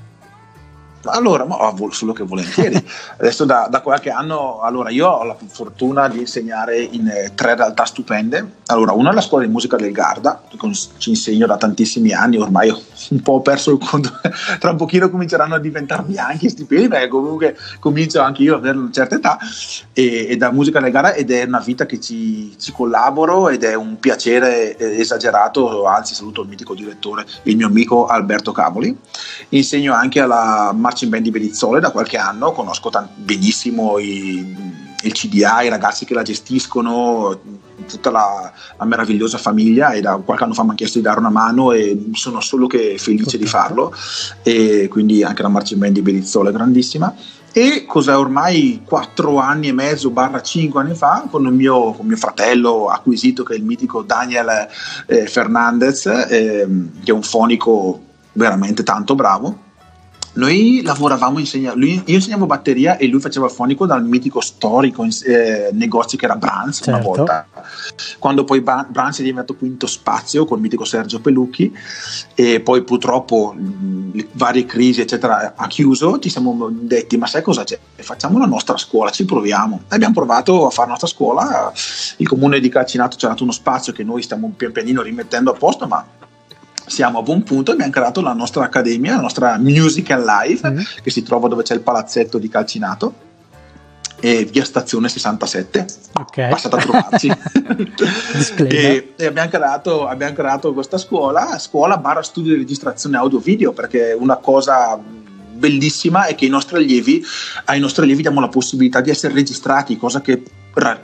Allora, ma solo che volentieri. Adesso da, da, qualche anno, allora io ho la fortuna di insegnare in eh, tre realtà stupende. Allora, una è la scuola di musica del Garda, che ci insegno da tantissimi anni, ormai ho un po' perso il conto, tra un pochino cominceranno a diventare bianchi stipendi, perché comunque comincio anche io ad avere una certa età, e, e da musica del Garda ed è una vita che ci, ci collaboro ed è un piacere eh, esagerato, anzi saluto il mitico direttore, il mio amico Alberto Cavoli. Insegno anche alla marching band di Belizzole da qualche anno, conosco t- benissimo i, il CDA, i ragazzi che la gestiscono, tutta la, la, meravigliosa famiglia e da qualche anno fa mi hanno chiesto di dare una mano e sono solo che felice di farlo. E quindi anche la marching band di Belizzole è grandissima. E cos'è ormai 4 anni e mezzo barra 5 anni fa con il mio, con mio fratello acquisito che è il mitico Daniel eh, Fernandez eh, che è un fonico veramente tanto bravo noi lavoravamo, insegna, lui, io insegnavo batteria e lui faceva il fonico dal mitico storico eh, negozio che era Brands certo. una volta. Quando poi Brands è diventato quinto spazio con il mitico Sergio Pelucchi e poi purtroppo le varie crisi eccetera ha chiuso, ci siamo detti ma sai cosa c'è? Facciamo la nostra scuola, ci proviamo. E abbiamo provato a fare la nostra scuola, il comune di Calcinato ci ha dato uno spazio che noi stiamo pian pianino rimettendo a posto ma siamo a buon punto abbiamo creato la nostra accademia, la nostra Musical Life, mm-hmm. che si trova dove c'è il palazzetto di Calcinato. E via stazione 67 okay. passate a trovarci e, e abbiamo, creato, abbiamo creato questa scuola scuola barra studio di registrazione audio video perché una cosa bellissima è che i nostri allievi, ai nostri allievi diamo la possibilità di essere registrati, cosa che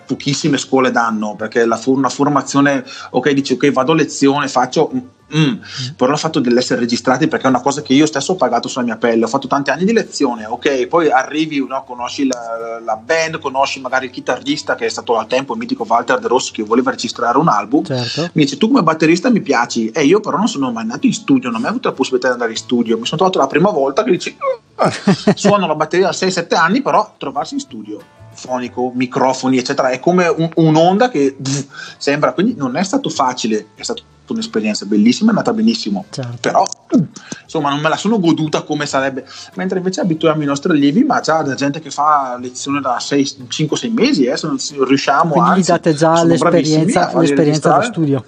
pochissime scuole danno perché la, una formazione ok dici ok vado a lezione faccio mm, mm. però il fatto dell'essere registrati perché è una cosa che io stesso ho pagato sulla mia pelle ho fatto tanti anni di lezione ok poi arrivi no, conosci la, la, band conosci magari il chitarrista che è stato al tempo il mitico Walter De Rossi che voleva registrare un album certo. mi dice tu come batterista mi piaci e io però non sono mai andato in studio non ho mai avuto la possibilità di andare in studio mi sono trovato la prima volta che dici eh, suono la batteria da 6-7 anni però trovarsi in studio fonico, microfoni, eccetera. È come un, un'onda che sembra, quindi non è stato facile, è stata un'esperienza bellissima, è andata benissimo, certo. però insomma non me la sono goduta come sarebbe, mentre invece abituiamo i nostri allievi, ma già da gente che fa lezione da 5-6 mesi, eh, se non riusciamo quindi anzi, date già l'esperienza, l'esperienza da studio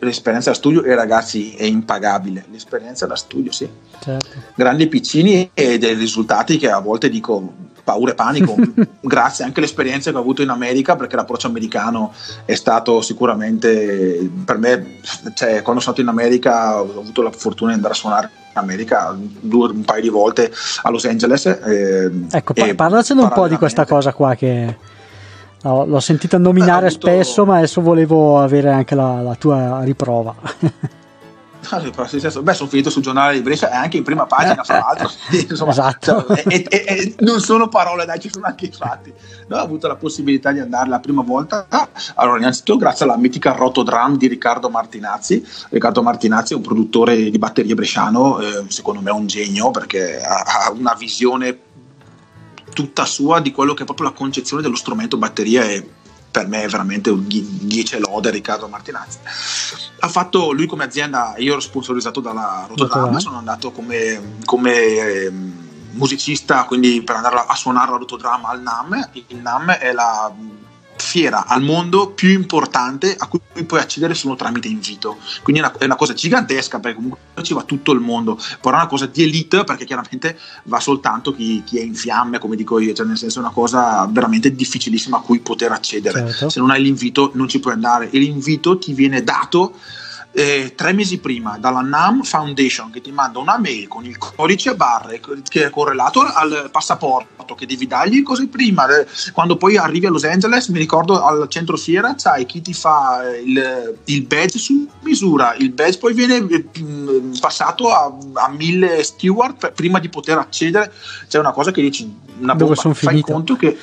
l'esperienza da studio e ragazzi è impagabile l'esperienza da studio sì certo. grandi piccini e dei risultati che a volte dico paura e panico grazie anche all'esperienza che ho avuto in America perché l'approccio americano è stato sicuramente per me cioè, quando sono stato in America ho avuto la fortuna di andare a suonare in America due, un paio di volte a Los Angeles eh, ecco parlacene un po' di questa cosa qua che No, l'ho sentita nominare avuto... spesso, ma adesso volevo avere anche la, la tua riprova. Beh, sono finito sul giornale di Brescia e anche in prima pagina, fra l'altro. Insomma, esatto. Cioè, e, e, e, non sono parole, dai, ci sono anche i fatti. No, ho avuto la possibilità di andare la prima volta. Allora, innanzitutto, grazie alla mitica Rotodram di Riccardo Martinazzi. Riccardo Martinazzi è un produttore di batterie bresciano, eh, secondo me è un genio perché ha, ha una visione tutta sua di quello che è proprio la concezione dello strumento batteria e per me è veramente un 10 lode Riccardo Martinazzi. Ha fatto lui come azienda io ero sponsorizzato dalla Rotterdam sono andato come, come eh, musicista quindi per andare a suonare la Rotterdam al NAM. Il NAM è la fiera al mondo più importante a cui puoi accedere solo tramite invito. Quindi è una, è una, cosa gigantesca perché comunque ci va tutto il mondo, però è una cosa di elite perché chiaramente va soltanto chi, chi è in fiamme, come dico io, cioè nel senso è una cosa veramente difficilissima a cui poter accedere. Certo. Se non hai l'invito non ci puoi andare e l'invito ti viene dato eh, tre mesi prima dalla NAM Foundation che ti manda una mail con il codice barre che è correlato al passaporto che devi dargli così prima eh, quando poi arrivi a Los Angeles mi ricordo al centro fiera c'hai chi ti fa eh, il, il badge su misura. Il badge poi viene eh, passato a, a mille steward prima di poter accedere. C'è una cosa che dici una bomba, dove sono fai finito? conto che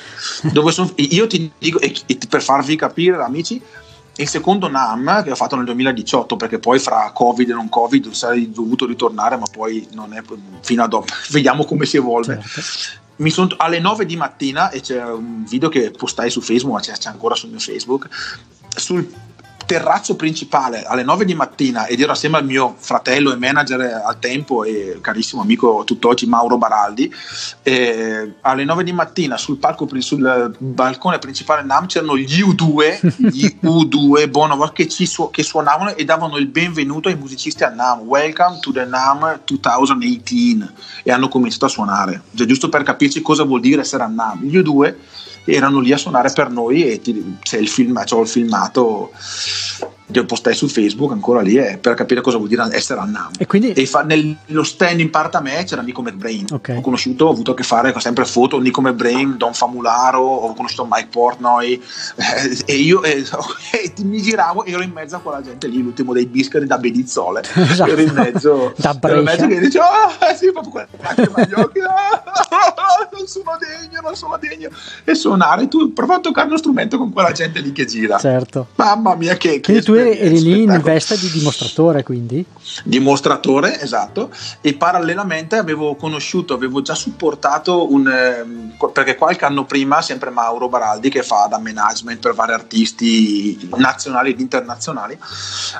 dove son, io ti dico e, e per farvi capire amici il secondo NAM che ho fatto nel 2018 perché poi fra covid e non covid sarei dovuto ritornare ma poi non è fino a dopo vediamo come si evolve certo. mi sono alle 9 di mattina e c'è un video che postai su Facebook ma c'è, c'è ancora sul mio Facebook sul terrazzo principale alle 9 di mattina ed ero assieme al mio fratello e manager al tempo e carissimo amico tutt'oggi Mauro Baraldi alle 9 di mattina sul, palco, sul balcone principale NAM c'erano gli U2 gli U2 Bonovo che, ci su- che suonavano e davano il benvenuto ai musicisti a NAM. Welcome to the NAM 2018 e hanno cominciato a suonare. Cioè, giusto per capirci cosa vuol dire essere a NAM. Gli U2 erano lì a suonare per noi e ti, c'è il film, c'ho il filmato che postai su Facebook ancora lì è per capire cosa vuol dire essere al NAM e, quindi... e fa, nello stand in parte a me c'era Nico McBrain okay. ho conosciuto, ho avuto a che fare con sempre foto Nico McBrain, Don Famularo ho conosciuto Mike Portnoy. Eh, e io eh, e mi giravo ero in mezzo a quella gente lì l'ultimo dei biscuit da Bedizzole esatto. ero in mezzo da ero in mezzo che dice oh, sì, proprio gli occhi oh, non sono degno non sono degno. E suonare tu prova a toccare uno strumento con quella gente lì che gira. Certo. Mamma mia che, che tu eri lì in veste di dimostratore, quindi? Dimostratore, esatto. E parallelamente avevo conosciuto, avevo già supportato un. Eh, perché qualche anno prima, sempre Mauro Baraldi, che fa da management per vari artisti nazionali ed internazionali,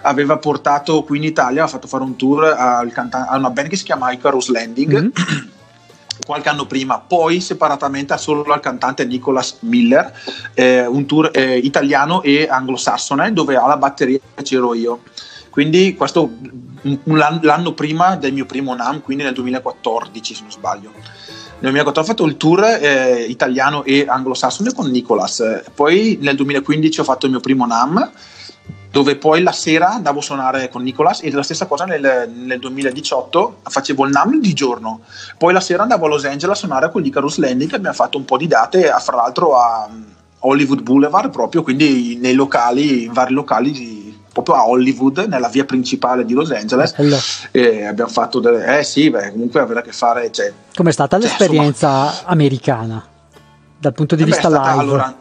aveva portato qui in Italia, ha fatto fare un tour al canta- a una band che si chiama Icarus Landing. Mm-hmm qualche anno prima, poi separatamente solo al cantante Nicholas Miller, eh, un tour eh, italiano e anglosassone dove alla batteria c'ero io. Quindi questo l'anno prima del mio primo NAM, quindi nel 2014 se non sbaglio. Nel 2014 ho fatto il tour eh, italiano e anglosassone con Nicholas, poi nel 2015 ho fatto il mio primo NAM dove poi la sera andavo a suonare con Nicolas e la stessa cosa nel, nel 2018 facevo il NAM di giorno, poi la sera andavo a Los Angeles a suonare con l'Icarus Landing che abbiamo fatto un po' di date, fra l'altro a, Hollywood Boulevard proprio, quindi nei locali, in vari locali proprio a Hollywood, nella via principale di Los Angeles. E abbiamo fatto delle... Eh sì, beh, comunque avere a che fare... Cioè, Com'è stata cioè, l'esperienza insomma, americana dal punto di eh vista stata, live? Allora,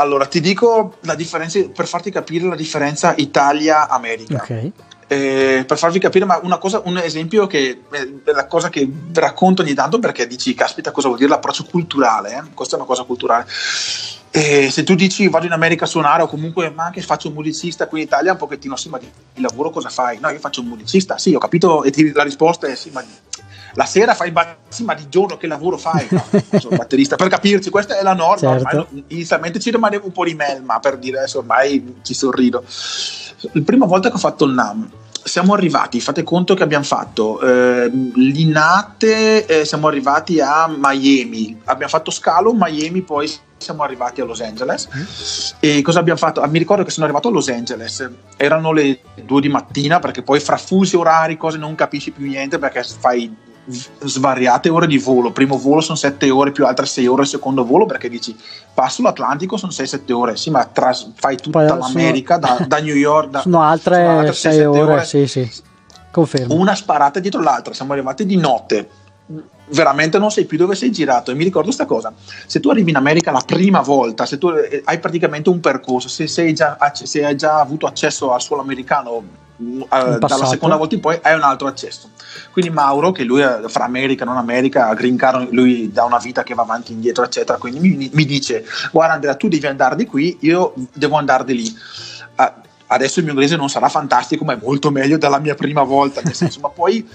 allora, ti dico la differenza, per farti capire la differenza Italia-America. Ok. Eh, per farvi capire, ma una cosa, un esempio che è eh, la cosa che racconto ogni tanto perché dici, caspita, cosa vuol dire l'approccio culturale? Eh? Questa è una cosa culturale. E se tu dici vado in America a suonare o comunque ma anche faccio un musicista qui in Italia un pochettino sì ma di lavoro cosa fai? No io faccio un musicista sì ho capito e ti, la risposta è sì ma la sera fai sì ma di giorno che lavoro fai? No, sono batterista per capirci questa è la norma certo. inizialmente ci rimanevo un po' di melma per dire adesso ormai ci sorrido la prima volta che ho fatto il NAM siamo arrivati, fate conto che abbiamo fatto eh, l'Inate, eh, siamo arrivati a Miami, abbiamo fatto scalo Miami, poi siamo arrivati a Los Angeles. Mm. E cosa abbiamo fatto? Ah, mi ricordo che sono arrivato a Los Angeles, erano le due di mattina perché poi fra fusi orari, cose non capisci più niente perché fai svariate ore di volo. Primo volo sono 7 ore più altre 6 ore il secondo volo perché dici passo l'Atlantico sono 6-7 ore. Sì, ma tras- fai tutta Poi l'America sono, da, da, New York. Da, sono altre, altre 6 ore, ore, sì, sì. Confermo. Una sparata dietro l'altra. Siamo arrivati di notte. Veramente non sai più dove sei girato. E mi ricordo questa cosa: se tu arrivi in America la prima volta, se tu eh, hai praticamente un percorso, se, sei già, se hai già avuto accesso al suolo americano uh, dalla seconda volta in poi, hai un altro accesso quindi Mauro, che lui è fra America e non America, Green Card, lui da una vita che va avanti e indietro, eccetera, quindi mi, mi, dice, guarda Andrea, tu devi andare di qui, io devo andare di lì. Uh, adesso il mio inglese non sarà fantastico, ma è molto meglio della mia prima volta, nel senso, ma poi,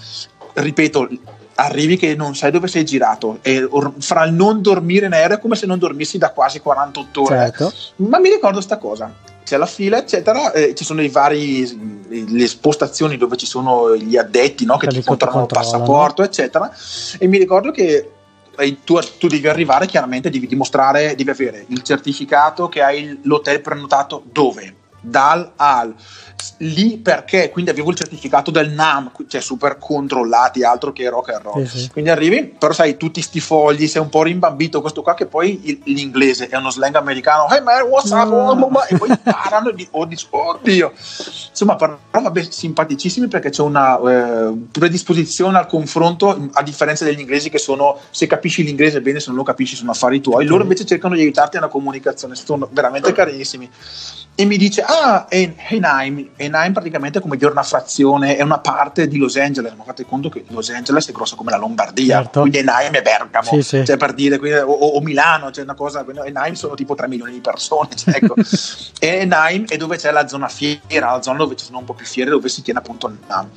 ripeto, arrivi che non sai dove sei girato e or- fra il non dormire in aereo è come se non dormissi da quasi 48 ore. Certo. Ma mi ricordo sta cosa c'è la fila, eccetera, eh, ci sono i vari le postazioni dove ci sono gli addetti no, che ti controllano il passaporto, eccetera. E mi ricordo che eh, tu, tu, devi arrivare, chiaramente devi dimostrare, devi avere il certificato che hai l'hotel prenotato dove? Dal al lì perché quindi avevo il certificato del NAM, cioè super controllati, altro che rock and roll. Sì, sì. Quindi arrivi, però sai, tutti sti fogli, sei un po' rimbambito, questo qua che poi il, l'inglese è uno slang americano, hey man, what's up? No. E poi parlano di, oh, oddio. Insomma, però vabbè, simpaticissimi perché c'è una eh, predisposizione al confronto, a differenza degli inglesi che sono, se capisci l'inglese bene, se non lo capisci sono affari tuoi, loro invece cercano di aiutarti nella comunicazione, sono veramente carinissimi e mi dice ah Anaheim Anaheim praticamente come dire una frazione è una parte di Los Angeles ma fate conto che Los Angeles è grossa come la Lombardia certo. quindi Anaheim è Bergamo sì, sì. Cioè per dire quindi, o, o, Milano cioè una cosa Anaheim sono tipo 3 milioni di persone cioè, ecco. e Anaheim è dove c'è la zona fiera la zona dove ci sono un po' più fiere dove si tiene appunto Anaheim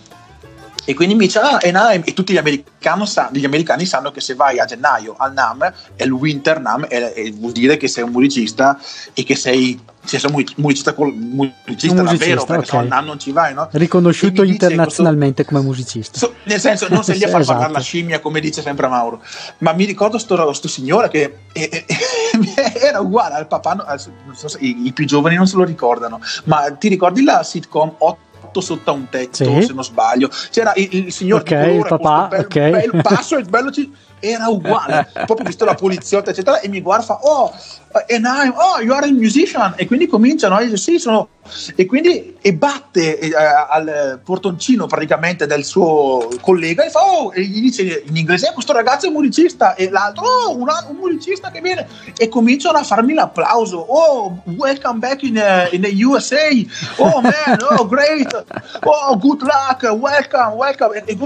e quindi mi dice, ah, è NAM, e tutti gli americani, sa, gli americani, sanno che se vai a gennaio al NAM, è il Winter NAM, e, e vuol dire che sei un musicista e che sei, sei un musicista, musicista, un davvero, perché okay. al NAM non ci vai, no? Riconosciuto internazionalmente questo, come musicista. So, nel senso, non sei lì a far esatto. parlare la scimmia, come dice sempre Mauro, ma mi ricordo sto, sto signore che e, e, era uguale al papà, al, so se, i, i, più giovani non se lo ricordano, ma ti ricordi la sitcom 8 fatto sotto a un tetto, sì. se non sbaglio. C'era il, il signor okay, di colore, papà, bello, okay. bello passo e bello era uguale. Proprio visto la poliziotta, eccetera, e mi guarda fa, oh, and I'm, oh, you are a musician. E quindi cominciano a dire, sì, sono... E quindi e batte eh, al portoncino praticamente del suo collega e fa, oh, e gli dice in inglese, eh, questo ragazzo è un musicista. E l'altro, oh, un, un musicista che viene. E cominciano a farmi l'applauso. Oh, welcome back in, uh, in the USA. Oh, man, oh, great. Oh, good luck, welcome, welcome. E, e,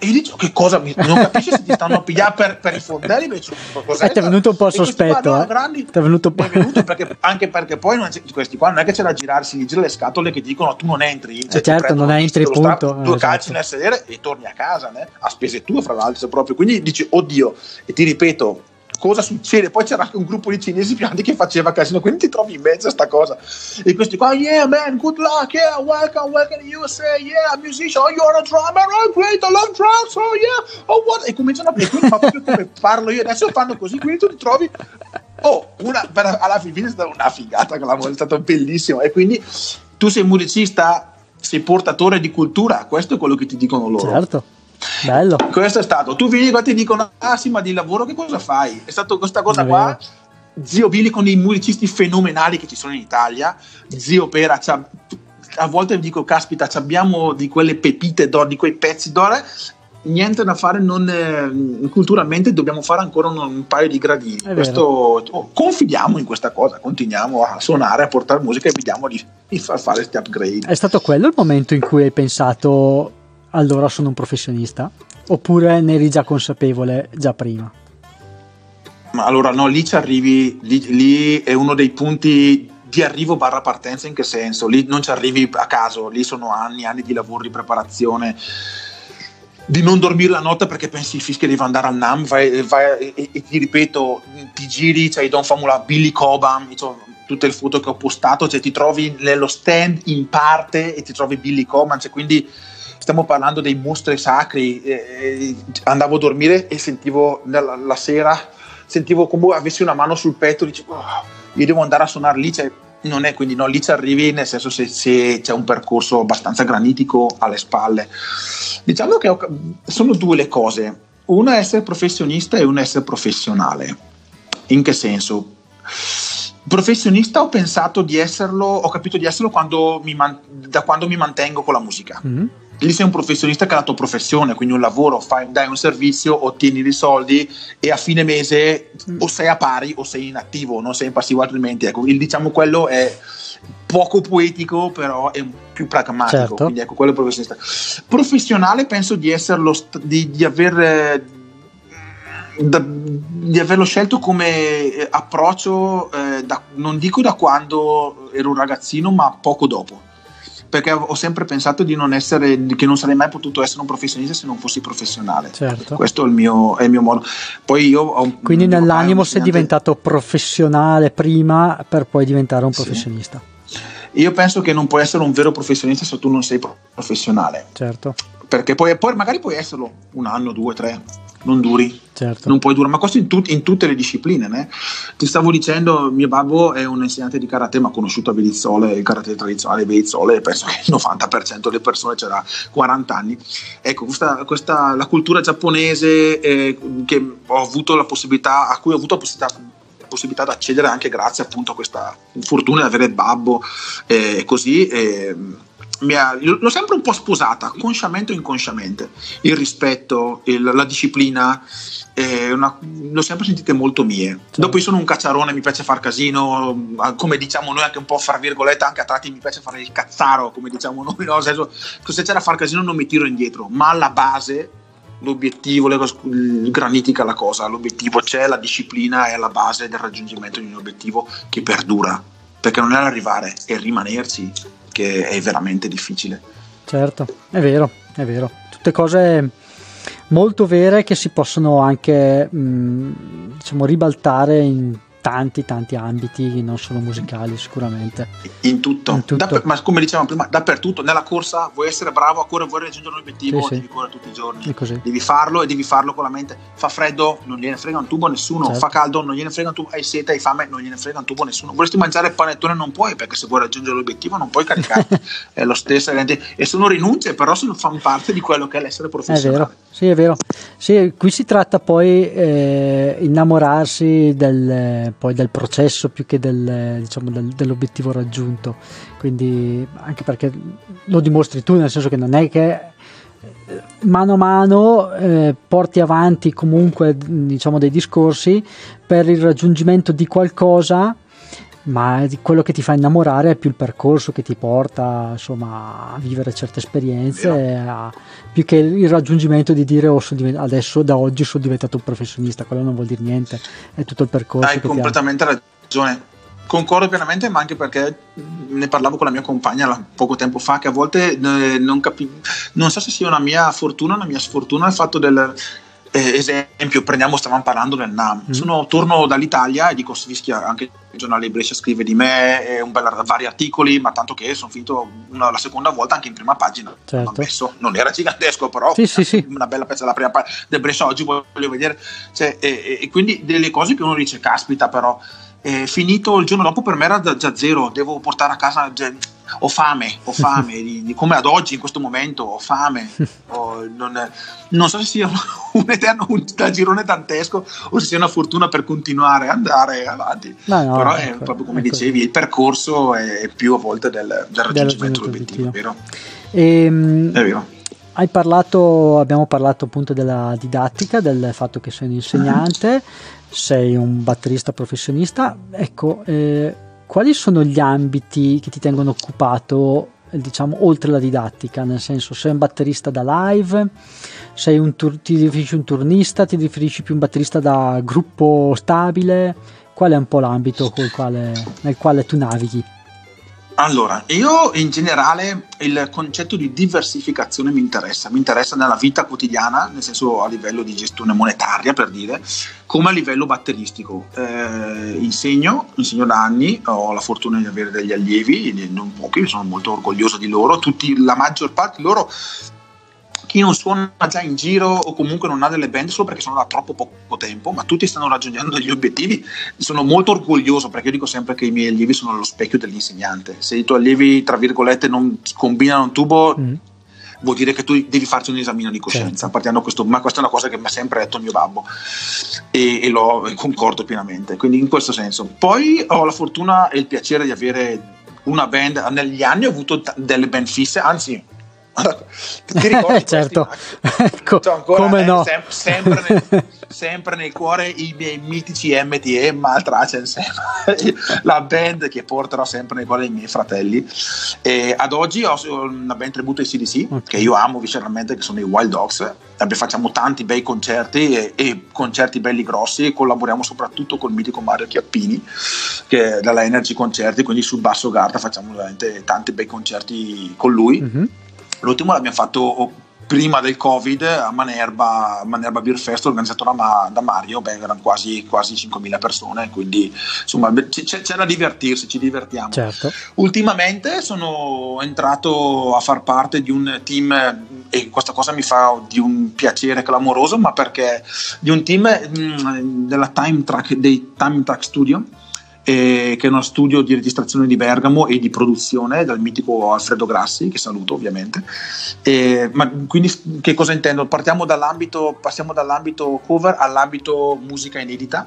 e io dico che cosa mi, non capisci se ti stanno a pigliare per, per i fondelli invece eh, ti è venuto un po' sospetto qua, no, eh. grandi, ti è venuto un po' venuto perché, anche perché poi non questi qua non è che c'è da girarsi gli gira le scatole che dicono tu non entri cioè, eh certo non entri punto sta, due esatto. calci nel sedere e torni a casa né? a spese tue fra l'altro proprio quindi dici oddio e ti ripeto cosa succede. Poi c'era anche un gruppo di cinesi pianti che faceva casino, quindi ti trovi in mezzo a sta cosa. E questi qua, yeah man, good luck, yeah, welcome, welcome to USA, yeah, musician, oh you're a drummer, oh great, I love drums, oh yeah, oh what? E cominciano a e proprio come parlo io, adesso fanno così, quindi tu ti trovi... Oh, una, alla fine è stata una figata, è stato bellissimo. E quindi tu sei musicista, sei portatore di cultura, questo è quello che ti dicono loro. Certo. Bello. Questo è stato. Tu vieni qua e ti dicono: Ah, sì, ma di lavoro che cosa fai? È stata questa cosa qua Zio Billy con dei musicisti fenomenali che ci sono in Italia, Zio Pera a volte dico caspita abbiamo di quelle pepite d'oro, di quei pezzi d'oro niente da fare, non, eh, culturalmente dobbiamo fare ancora un, un paio di gradini. Questo, oh, confidiamo in questa cosa, continuiamo a suonare, a portare musica e vediamo di, di far fare questi upgrade. È stato quello il momento in cui hai pensato allora sono un professionista? Oppure ne eri già consapevole già prima? Ma allora no, lì ci arrivi, lì, lì è uno dei punti di arrivo barra partenza in che senso? Lì non ci arrivi a caso, lì sono anni, anni di lavoro, di preparazione di non dormire la notte perché pensi il fischio devi andare al NAM vai, vai, e, e, ti ripeto ti giri c'hai Don Famula Billy Cobham cioè, tutte le foto che ho postato cioè, ti trovi nello stand in parte e ti trovi Billy Cobham cioè, quindi stiamo parlando dei mostri sacri eh, andavo a dormire e sentivo la, la, sera sentivo come avessi una mano sul petto dicevo oh, io devo andare a suonare lì cioè, non è quindi no, lì ci arrivi nel senso se, se, c'è un percorso abbastanza granitico alle spalle. Diciamo che ho, sono due le cose, una è essere professionista e una essere professionale. In che senso? Professionista ho pensato di esserlo, ho capito di esserlo quando man, da quando mi mantengo con la musica. Mm-hmm lì sei un professionista che ha la tua professione, quindi un lavoro, fai, dai un servizio, ottieni dei soldi e a fine mese o sei a pari o sei in attivo, non sei in passivo altrimenti. Ecco, il, diciamo quello è poco poetico, però è più pragmatico. Certo. Quindi ecco, quello è professionista. Professionale penso di esserlo, di, di aver. Da, di averlo scelto come approccio, eh, da, non dico da quando ero un ragazzino, ma poco dopo perché ho sempre pensato di non essere, che non sarei mai potuto essere un professionista se non fossi professionale. Certo. Questo è il, mio, è il mio modo. Poi io ho, Quindi nell'animo sei diventato professionale prima per poi diventare un professionista. Sì. Io penso che non puoi essere un vero professionista se tu non sei professionale. Certo. Perché poi, poi magari puoi esserlo un anno, due, tre, non duri. Certo. Non puoi durare, ma questo in, tut- in tutte le discipline. Né? Ti stavo dicendo, mio babbo è un insegnante di karate, ma conosciuto a Belizzole il karate tradizionale Belizzole penso che il 90% delle persone c'era 40 anni. Ecco, questa, questa la cultura giapponese eh, che ho avuto la possibilità, a cui ho avuto la possibilità possibilità di accedere anche grazie appunto a questa fortuna di avere il babbo e eh, così eh, ha, l'ho sempre un po' sposata, consciamente o inconsciamente, il rispetto, il, la disciplina, eh, una, l'ho sempre sentite molto mie. Certo. Dopo io sono un cacciarone, mi piace far casino, come diciamo noi anche un po' fra virgolette, anche a tratti mi piace fare il cazzaro, come diciamo noi, no? senso, se c'è da far casino non mi tiro indietro, ma alla base l'obiettivo, le, granitica la cosa, l'obiettivo c'è, la disciplina è alla base del raggiungimento di un obiettivo che perdura, perché non è l'arrivare, è rimanerci che è veramente difficile. Certo, è vero, è vero. Tutte cose molto vere che si possono anche mh, mm, diciamo ribaltare in tanti tanti ambiti, non solo musicali sicuramente. In tutto, in tutto. Da, ma come dicevamo prima, dappertutto, nella corsa vuoi essere bravo a correre, vuoi raggiungere un obiettivo, sì, devi sì. correre tutti i giorni, devi farlo e devi farlo con la mente, fa freddo, non gliene frega un tubo a nessuno, certo. fa caldo, non gliene frega un tubo, hai sete, hai fame, non gliene frega un tubo a nessuno, vorresti mangiare il panettone non puoi perché se vuoi raggiungere l'obiettivo non puoi caricare, è lo stesso, e sono rinunce però sono, fanno parte di quello che è l'essere professionale. È vero, sì è vero, sì, qui si tratta poi eh, innamorarsi del, poi del processo più che del, diciamo, del, dell'obiettivo raggiunto. Quindi anche perché lo dimostri tu, nel senso che non è che eh, mano a mano eh, porti avanti comunque diciamo dei discorsi per il raggiungimento di qualcosa ma quello che ti fa innamorare è più il percorso che ti porta insomma, a vivere certe esperienze a, più che il raggiungimento di dire oh, adesso da oggi sono diventato un professionista quello non vuol dire niente è tutto il percorso hai completamente ha... ragione. Concordo pienamente ma anche perché ne parlavo con la mia compagna poco tempo fa che a volte eh, non, capi- non so se sia una mia fortuna o una mia sfortuna il fatto del eh, esempio, prendiamo, stavamo parlando del NAM. Mm. Sono, torno dall'Italia e dico: Fischia, anche il giornale di Brescia scrive di me, un bel, vari articoli, ma tanto che sono finito una, la seconda volta anche in prima pagina. Certo. Messo, non era gigantesco, però sì, sì, sì. una bella pezza della prima pagina del Brescia oggi voglio vedere. Cioè, e, e, quindi delle cose che uno dice: Caspita, però. Eh, finito il giorno dopo per me era già zero, devo portare a casa. Cioè, ho fame, ho fame, di, di, come ad oggi in questo momento ho fame. Ho, non, non so se sia un eterno un, da girone dantesco o se sia una fortuna per continuare ad andare avanti. No, no, Però è ecco, proprio come ecco. dicevi, il percorso è più a volte del, del raggiungimento dell'obiettivo, vero? Ehm, è vero. Hai parlato, abbiamo parlato appunto della didattica, del fatto che sei un insegnante, sei un batterista professionista. Ecco, eh, quali sono gli ambiti che ti tengono occupato diciamo oltre la didattica, nel senso sei un batterista da live, sei un tur- ti riferisci un turnista, ti riferisci più un batterista da gruppo stabile, qual è un po' l'ambito quale, nel quale tu navighi? Allora, io in generale il concetto di diversificazione mi interessa, mi interessa nella vita quotidiana, nel senso a livello di gestione monetaria per dire, come a livello batteristico. Eh, insegno, insegno da anni, ho la fortuna di avere degli allievi, non pochi, sono molto orgoglioso di loro, tutti, la maggior parte di loro chi non suona già in giro o comunque non ha delle band solo perché sono da troppo poco tempo, ma tutti stanno raggiungendo degli obiettivi. Sono molto orgoglioso perché io dico sempre che i miei allievi sono lo specchio dell'insegnante. Se i tuoi allievi, tra virgolette, non combinano un tubo, mm. vuol dire che tu devi farci un esame di coscienza. Certo. Questo, ma questa è una cosa che mi ha sempre detto il mio babbo e, e lo concordo pienamente. Quindi in questo senso. Poi ho la fortuna e il piacere di avere una band. Negli anni ho avuto t- delle band fisse, anzi ti ricordi certo. ecco, come eh, no. sem- sempre, nel, sempre, nel, cuore i miei mitici MTE Maltracen la band che porterò sempre nel cuore dei miei fratelli. E ad oggi ho una band tributo ai CDC okay. che io amo visceralmente che sono i Wild Dogs. Facciamo tanti bei concerti e, e concerti belli grossi e collaboriamo soprattutto col mitico Mario Chiappini che è dalla Energy Concerti quindi sul basso Garda facciamo veramente tanti bei concerti con lui. Mm-hmm L'ultimo l'abbiamo fatto prima del Covid a Manerba, Manerba Beer Fest organizzato da, da Mario, beh, erano quasi, quasi 5.000 persone, quindi insomma c'è, c'è, da divertirsi, ci divertiamo. Certo. Ultimamente sono entrato a far parte di un team e questa cosa mi fa di un piacere clamoroso, ma perché di un team mh, mm, della Time Track, dei Time Track Studio eh, che è uno studio di registrazione di Bergamo e di produzione dal mitico Alfredo Grassi, che saluto ovviamente. Eh, ma quindi che cosa intendo? Partiamo dall'ambito, passiamo dall'ambito cover all'ambito musica inedita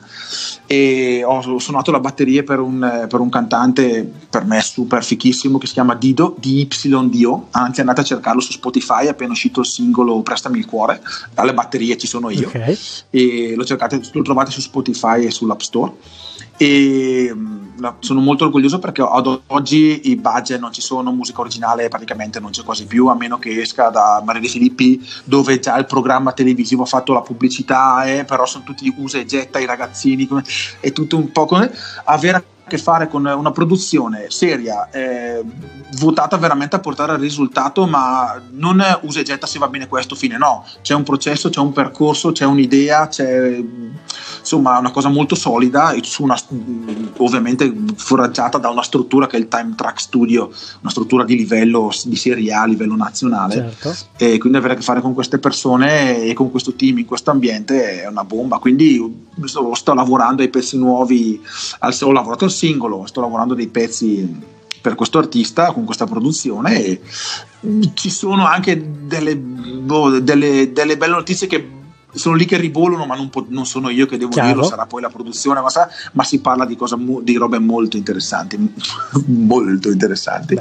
e ho suonato la batteria per un, per un cantante per me super fichissimo che si chiama Dido, DYDO, anzi andate a cercarlo su Spotify, è appena uscito il singolo Prestami il cuore, dalle batterie ci sono io okay. e lo, cercate, lo trovate su Spotify e sull'App Store e sono molto orgoglioso perché ad oggi i budget non ci sono, musica originale praticamente non c'è quasi più, a meno che esca da Maria De Filippi dove già il programma televisivo ha fatto la pubblicità, eh, però sono tutti usa e getta i ragazzini, è tutto un po' come avere a che fare con una produzione seria, eh, votata veramente a portare al risultato, ma non usa e getta se va bene questo, fine no, c'è un processo, c'è un percorso, c'è un'idea, c'è insomma una cosa molto solida su una, ovviamente foraggiata da una struttura che è il Time Track Studio, una struttura di livello di serie A a livello nazionale. Certo. e quindi avere a che fare con queste persone e con questo team in questo ambiente è una bomba, quindi sto, sto lavorando ai pezzi nuovi, ho lavorato al singolo, sto lavorando dei pezzi per questo artista con questa produzione e ci sono anche delle, boh, delle, delle belle notizie che sono lì che ribolano, ma non, po- non, sono io che devo Chiaro. dirlo, sarà poi la produzione, ma, sa- ma si parla di, cosa mo- di, robe molto interessanti, molto interessanti.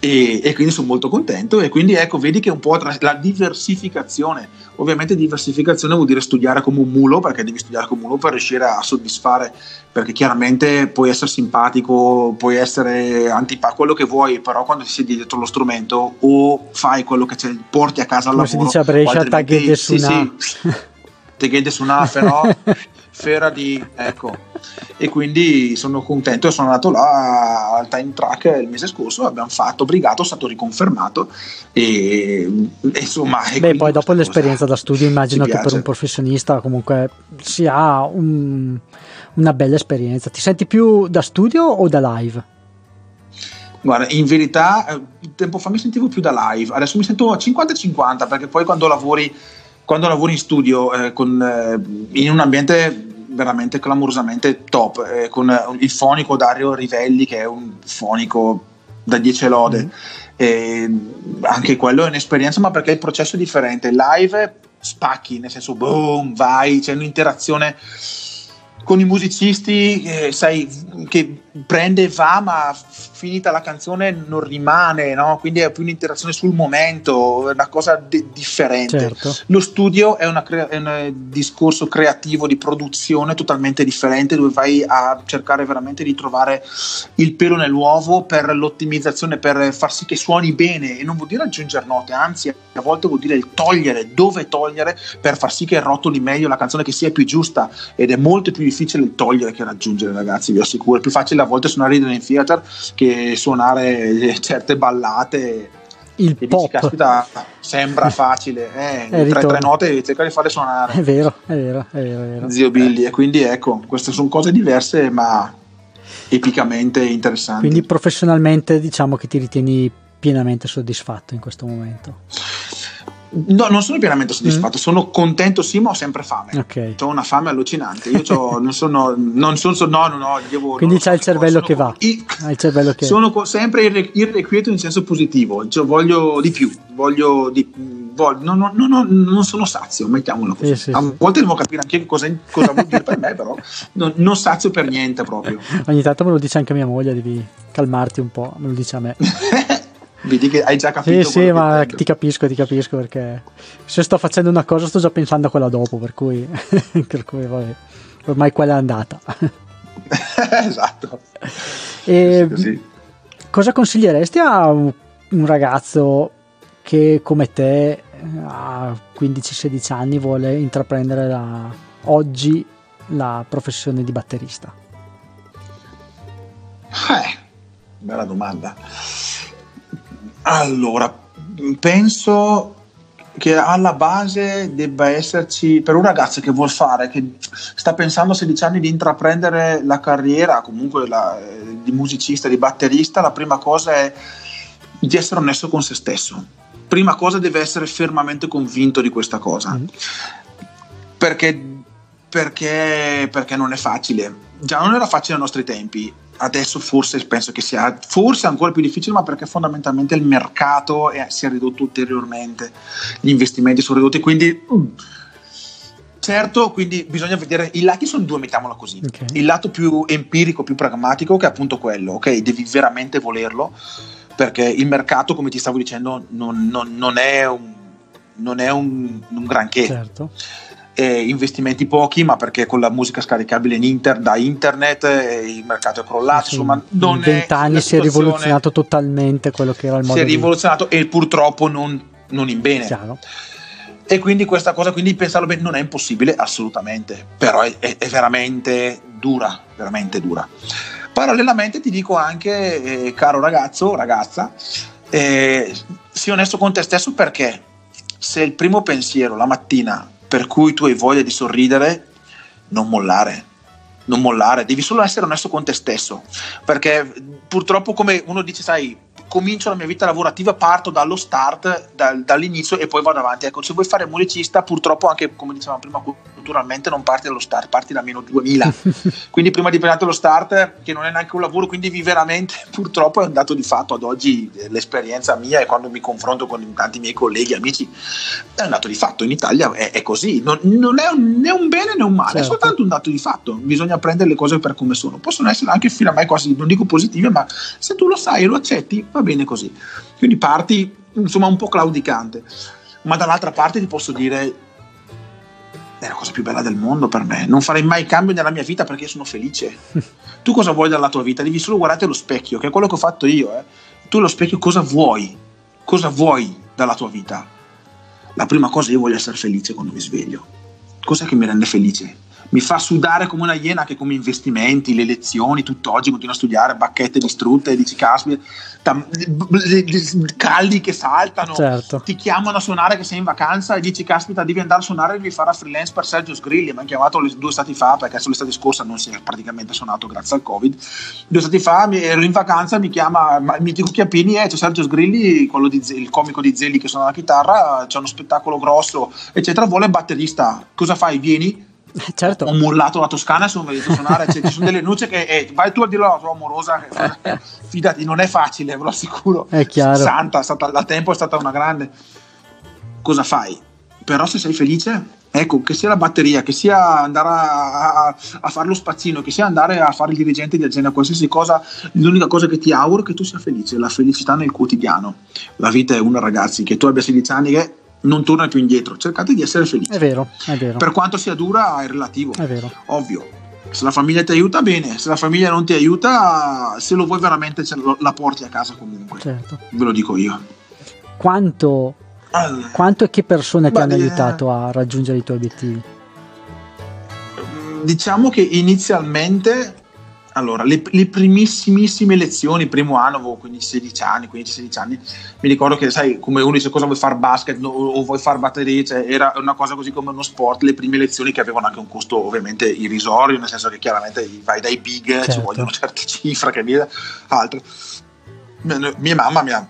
E, e, quindi sono molto contento. E quindi ecco, vedi che un po' tra- la diversificazione, ovviamente diversificazione vuol dire studiare come un mulo, perché devi studiare come un mulo per riuscire a soddisfare, perché chiaramente puoi essere simpatico, puoi essere antipatico, quello che vuoi, però quando ti siedi dietro lo strumento o fai quello che c'è, porti a casa al Come lavoro. Come si dice a Brescia, tagghete su sì, sì. Teghede su una però Fera di ecco. E quindi sono contento sono andato là al time track il mese scorso abbiamo fatto brigato, è stato riconfermato e, e insomma beh poi dopo l'esperienza da studio immagino che per un professionista comunque si ha un, una bella esperienza. Ti senti più da studio o da live? Guarda, in verità, eh, tempo fa mi sentivo più da live, adesso mi sento 50-50 perché poi quando lavori quando lavori in studio eh, con, eh, in un ambiente veramente clamorosamente top, eh, con il fonico Dario Rivelli che è un fonico da 10 lode, mm. anche quello è un'esperienza, ma perché il processo è differente. Live spacchi, nel senso boom, vai, c'è un'interazione con i musicisti, eh, sai, che prende e va, ma finita la canzone non rimane, no? quindi è più un'interazione sul momento, è una cosa de- differente. Certo. Lo studio è, crea- è, un eh, discorso creativo di produzione totalmente differente, dove vai a cercare veramente di trovare il pelo nell'uovo per l'ottimizzazione, per far sì che suoni bene e non vuol dire aggiungere note, anzi a volte vuol dire il togliere, dove togliere per far sì che rotoli meglio la canzone, che sia più giusta ed è molto più difficile il togliere che raggiungere ragazzi, vi assicuro, è più facile a volte suonare in theater che suonare certe ballate. Il pop dici, caspita sembra facile eh, tre, tre note e cercare di fare suonare. È vero è vero, è vero, è vero. zio Billy e quindi ecco queste sono cose diverse ma epicamente interessanti. Quindi professionalmente diciamo che ti ritieni pienamente soddisfatto in questo momento No, non sono pienamente soddisfatto, mm. sono contento sì, ma ho sempre fame. Okay. Ho una fame allucinante. Io non sono, non sono, no, no, no, devo, Quindi c'è il cervello che va. I, il cervello che sono co- sempre irrequieto in senso positivo, cioè, voglio di più, voglio di voglio, no, no, no, non sono sazio, mettiamolo così. Sì, sì, a volte devo capire anche cosa, cosa vuol dire per me, però non, non sazio per niente proprio. Ogni tanto me lo dice anche mia moglie, devi calmarti un po', me lo dice a me. Vedi che hai già capito. Sì, sì, ma ti capisco, ti capisco perché se sto facendo una cosa sto già pensando a quella dopo, per cui, per cui vabbè, ormai quella è andata. esatto. E sì, cosa consiglieresti a un, un ragazzo che come te a 15-16 anni vuole intraprendere la, oggi la professione di batterista? Eh, bella domanda. Allora, penso che alla base debba esserci per un ragazzo che vuol fare, che sta pensando a 16 anni di intraprendere la carriera comunque la, di musicista, di batterista, la prima cosa è di essere onesto con se stesso. Prima cosa deve essere fermamente convinto di questa cosa. Mm. Perché, perché, perché non è facile. Già non era facile ai nostri tempi adesso forse penso che sia forse ancora più difficile, ma perché fondamentalmente il mercato è, si è ridotto ulteriormente, gli investimenti sono ridotti, quindi mm, certo, quindi bisogna vedere i lati sono due, mettiamola così. Okay. Il lato più empirico, più pragmatico, che è appunto quello, ok, devi veramente volerlo, perché il mercato, come ti stavo dicendo, non, non, non è un, non è un, un granché. Certo eh, investimenti pochi, ma perché con la musica scaricabile in inter, da internet eh, il mercato è crollato. Sì, insomma, in vent'anni si è rivoluzionato totalmente quello che era il modo. Si è rivoluzionato di... e purtroppo non, non in bene. Chiaro. E quindi questa cosa, quindi pensarlo bene, non è impossibile assolutamente, però è, è, è veramente dura, veramente dura. Parallelamente ti dico anche, eh, caro ragazzo, ragazza, eh, sii onesto con te stesso perché se il primo pensiero la mattina per cui tu hai voglia di sorridere, non mollare. Non mollare, devi solo essere onesto con te stesso. Perché purtroppo, come uno dice, sai, comincio la mia vita lavorativa, parto dallo start, dal, dall'inizio e poi vado avanti. Ecco, se vuoi fare musicista, purtroppo anche come dicevamo prima, culturalmente non parti dallo start, parti da meno 2000. quindi prima di prendere lo start, che non è neanche un lavoro, quindi vi veramente, purtroppo è un dato di fatto. Ad oggi eh, l'esperienza mia e quando mi confronto con tanti miei colleghi, amici, è un dato di fatto. In Italia è, è così, non, non, è un, né un bene né un male, certo. è soltanto un dato di fatto. Bisogna prendere le cose per come sono. Possono essere anche fino a me quasi, non dico positive, ma se tu lo sai e lo accetti, va bene così. Quindi parti insomma un po' claudicante, ma dall'altra parte ti posso dire è la cosa più bella del mondo per me. Non farei mai cambio nella mia vita perché sono felice. tu cosa vuoi dalla tua vita? Devi solo guardare allo specchio, che è quello che ho fatto io. Eh. Tu allo specchio cosa vuoi? Cosa vuoi dalla tua vita? La prima cosa io voglio essere felice quando mi sveglio. Cos'è che mi rende felice? Mi fa sudare come una iena che come investimenti, le lezioni, tutt'oggi continuo a studiare, bacchette distrutte, dici caspita, caldi che saltano, certo. ti chiamano a suonare che sei in vacanza e dici caspita devi andare a suonare e devi fare a freelance per Sergio Sgrilli, mi hanno chiamato due stati fa perché l'estate scorsa non si è praticamente suonato grazie al covid, due stati fa ero in vacanza mi chiama mi dico Chiappini e eh, c'è Sergio Sgrilli, di, il comico di Zelli che suona la chitarra, c'è uno spettacolo grosso eccetera, vuole batterista, cosa fai? Vieni? Certo. Ho mollato la Toscana e sono venuto a suonare. Cioè, ci sono delle nuce che eh, vai tu a dirlo alla tua amorosa. Che, fidati, non è facile, ve lo assicuro. È chiaro. Santa, stata, da tempo è stata una grande. Cosa fai? però se sei felice, ecco, che sia la batteria, che sia andare a, a, a, fare lo spazzino, che sia andare a fare il dirigente di azienda, qualsiasi cosa, l'unica cosa che ti auguro è che tu sia felice, la felicità nel quotidiano. La vita è una, ragazzi, che tu abbia 16 anni che non torna più indietro, cercate di essere felici. È vero, è vero. Per quanto sia dura è relativo. È vero. Ovvio. Se la famiglia ti aiuta bene, se la famiglia non ti aiuta, se lo vuoi veramente la porti a casa comunque. Certo. Ve lo dico io. Quanto allora, Quanto e che persone ti hanno aiutato a raggiungere i tuoi obiettivi? Diciamo che inizialmente, allora, le, le primissimissime lezioni, primo anno, avevo quindi 16 anni, 15-16 anni, mi ricordo che, sai, come uno dice cosa vuoi fare basket no, o vuoi fare batteria, cioè, era una cosa così come uno sport, le prime lezioni che avevano anche un costo ovviamente irrisorio, nel senso che chiaramente vai dai big, certo. ci vogliono certe cifre, che via, altre. Mia mamma mi ha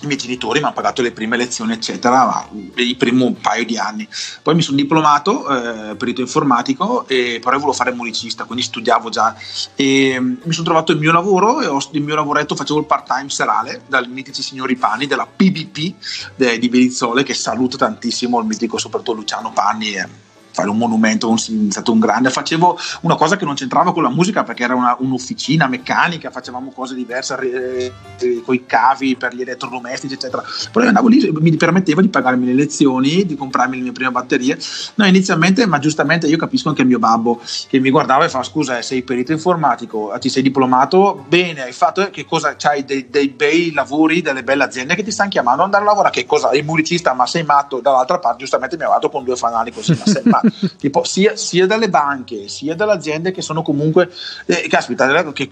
i miei genitori mi hanno pagato le prime lezioni, eccetera, il primo paio di anni. Poi mi sono diplomato, eh, perito informatico, e però volevo fare musicista, quindi studiavo già. E mm, mi sono trovato il mio lavoro e ho, il mio lavoretto facevo il part-time serale dal mitici signori Panni della PBP de, di Berizzole, che saluto tantissimo, il mitico soprattutto Luciano Panni. Eh fare un monumento, è stato un grande. Facevo una cosa che non c'entrava con la musica perché era una, un'officina meccanica, facevamo cose diverse eh, eh, con i cavi per gli elettrodomestici, eccetera. Io andavo lì, mi permetteva di pagarmi le lezioni, di comprarmi le mie prime batterie. No, inizialmente, ma giustamente io capisco anche il mio babbo che mi guardava e fa: Scusa, eh, sei perito informatico, ti sei diplomato? Bene, hai fatto che cosa? C'hai dei, dei bei lavori, delle belle aziende che ti stanno chiamando ad andare a lavorare. Che cosa? Il musicista, ma sei matto? Dall'altra parte, giustamente mi ha guardato con due fanali così, ma sei matto. tipo, sia, sia, dalle banche sia dalle aziende che sono comunque eh, caspita che,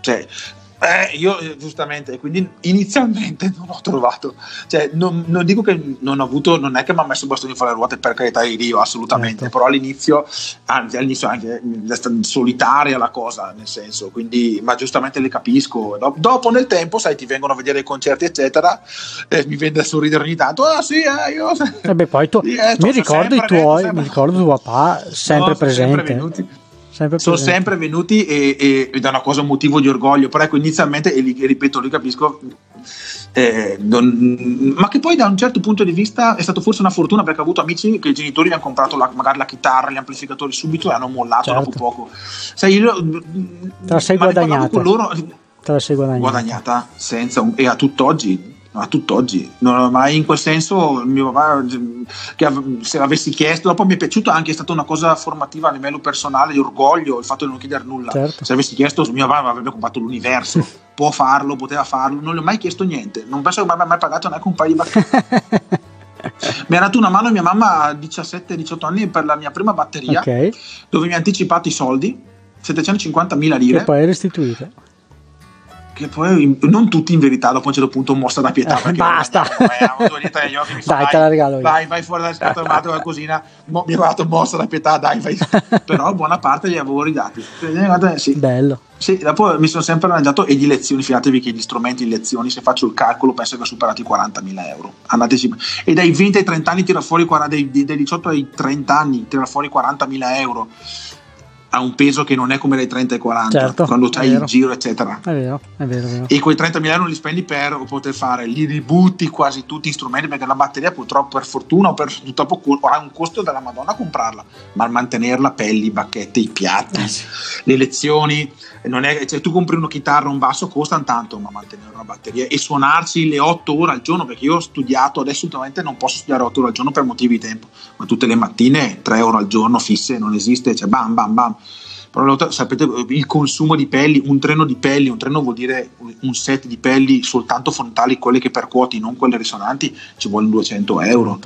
cioè, eh, io eh, giustamente, quindi inizialmente non ho trovato, cioè non, non, dico che non ho avuto, non è che mi ha messo bastoni fra le ruote per carità di Dio, assolutamente, certo. però all'inizio, anzi all'inizio anche stata solitaria la cosa, nel senso, quindi, ma giustamente le capisco. Dopo nel tempo, sai, ti vengono a vedere i concerti, eccetera, e mi vende a sorridere ogni tanto, ah sì, eh, io... E eh beh, poi tu, eh, mi ricordo i tuoi, mi ricordo tuo papà sempre no, presente. Sempre venuti Sempre sono sempre venuti e, e, ed è una cosa un motivo di orgoglio, però ecco inizialmente, e li, ripeto, li capisco, eh, non, ma che poi da un certo punto di vista è stato forse una fortuna perché ho avuto amici che i genitori mi hanno comprato la, magari la chitarra, gli amplificatori subito e hanno mollato certo. dopo poco. Sai, io, Te la sei guadagnata. Loro, Te la sei guadagnata. guadagnata senza, e a tutt'oggi a tutt'oggi, non, ma in quel senso mio papà che se l'avessi chiesto, dopo mi è piaciuto anche, è stata una cosa formativa a livello personale, di orgoglio, il fatto di non chiedere nulla. Certo. Se avessi chiesto, mio papà avrebbe comprato l'universo, può farlo, poteva farlo, non gli ho mai chiesto niente, non penso che mi abbia mai pagato neanche un paio di bacchette. mi ha dato una mano mia mamma a 17-18 anni per la mia prima batteria, okay. dove mi ha anticipato i soldi, 750.000 lire. E poi restituite che poi non tutti in verità dopo a un certo punto mostra da pietà eh, basta dai te la regalo io. vai vai fuori dalla scatola armato qualcosina mo, mi ha dato mostra da pietà dai vai. però buona parte li avevo ridati sì. bello sì, dopo mi sono sempre arrangiato e di lezioni, fidatevi che gli strumenti di lezioni, se faccio il calcolo, penso che ho superato i 40.000 euro. Andateci. E dai 20 ai 30 anni tira fuori, dai, dai 18 ai 30 anni tira fuori 40.000 euro ha un peso che non è come dai 30 e 40 certo, quando c'hai il giro eccetera. È vero, è vero, è vero. e quei 30.000 euro li spendi per poter fare li ributti quasi tutti gli strumenti perché la batteria purtroppo per fortuna o per purtroppo ha un costo della madonna comprarla ma mantenerla pelli, bacchette, i piatti eh le lezioni è, cioè, tu compri una chitarra un basso costano tanto ma mantenere una batteria e suonarci le 8 ore al giorno perché io ho studiato adesso ultimamente non posso studiare 8 ore al giorno per motivi di tempo ma tutte le mattine 3 ore al giorno fisse non esiste cioè bam bam bam però sapete il consumo di pelli, un treno di pelli, un treno vuol dire un set di pelli soltanto frontali, quelle che percuoti, non quelle risonanti, ci vuole 200 euro.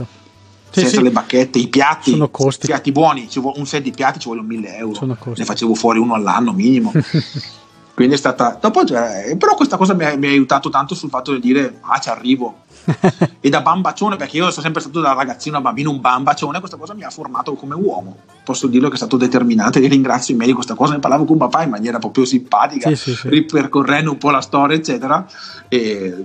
Sì, senza sì. le bacchette, i piatti, sono costi. piatti buoni, un set di piatti ci vuole 1000 euro. Ne facevo fuori uno all'anno minimo. Quindi è stata. Dopo, però questa cosa mi ha, mi ha, aiutato tanto sul fatto di dire: Ah, ci arrivo. e da bambacione, perché io sono sempre stato da ragazzino a bambino un bambacione, questa cosa mi ha formato come uomo. Posso dirlo che è stato determinante e ringrazio i miei di questa cosa. Ne parlavo con papà in maniera proprio simpatica, sì, sì, sì. ripercorrendo un po' la storia, eccetera. E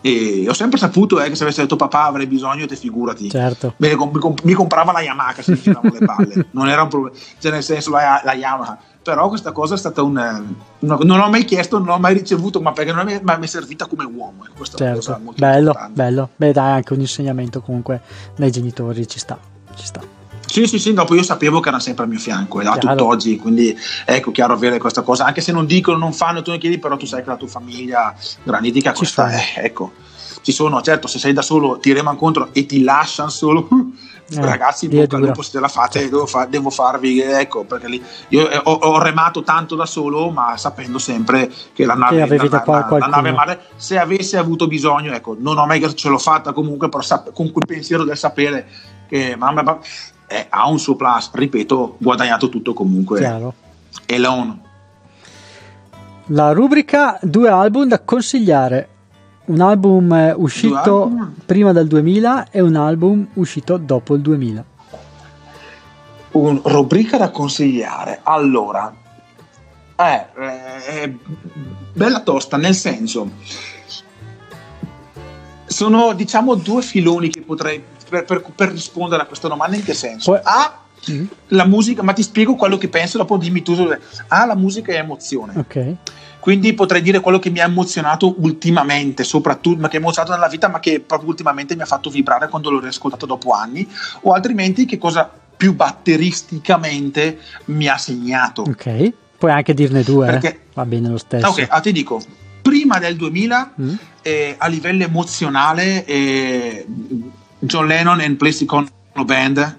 E ho sempre saputo eh, che se avesse detto papà avrei bisogno, te figurati. Certo. Mi, comp- mi comprava la Yamaha se mi giravano le palle. Non era un problema. Cioè, nel senso, la, la Yamaha però questa cosa è stata un, una, non l'ho mai chiesto, non l'ho mai ricevuto, ma perché non mi, ma mi è servita come uomo. Ecco, questa certo. cosa molto bello, importante. bello. Beh, dai, anche un insegnamento comunque dai genitori ci sta, ci sta. Sì, sì, sì, dopo io sapevo che era sempre al mio fianco, a tutt'oggi, quindi ecco, chiaro avere questa cosa, anche se non dicono, non fanno, tu ne chiedi, però tu sai che la tua famiglia granitica questa, eh, ecco, ci sono, certo, se sei da solo ti remano contro e ti lasciano solo, eh, ragazzi, bocca al se te la fate, certo. devo, fa- devo, farvi, ecco, perché lì io ho, ho, remato tanto da solo, ma sapendo sempre che la nave, che la, la, la, la nave mare, se avesse avuto bisogno, ecco, non ho mai ce l'ho fatta comunque, però sap- con quel pensiero del sapere che mamma eh, ha un suo plus, ripeto, guadagnato tutto comunque. Chiaro. Elon. La rubrica due album da consigliare un album uscito album? prima del 2000 e un album uscito dopo il 2000. Un rubrica da consigliare. Allora, eh, eh, bella tosta, nel senso, sono diciamo due filoni che potrei per, per, per rispondere a questa domanda. In che senso? Poi, A, mm-hmm. la musica, ma ti spiego quello che penso, dopo dimmi tu. A, la musica è emozione. Ok quindi potrei dire quello che mi ha emozionato ultimamente, soprattutto, ma che ha emozionato nella vita, ma che proprio ultimamente mi ha fatto vibrare quando l'ho riascoltato dopo anni, o altrimenti che cosa più batteristicamente mi ha segnato. Ok, puoi anche dirne due, eh. Perché, eh? va bene lo stesso. Ok, ah, ti dico, prima del 2000, mm. eh, a livello emozionale, eh, John Lennon and Plastic Band,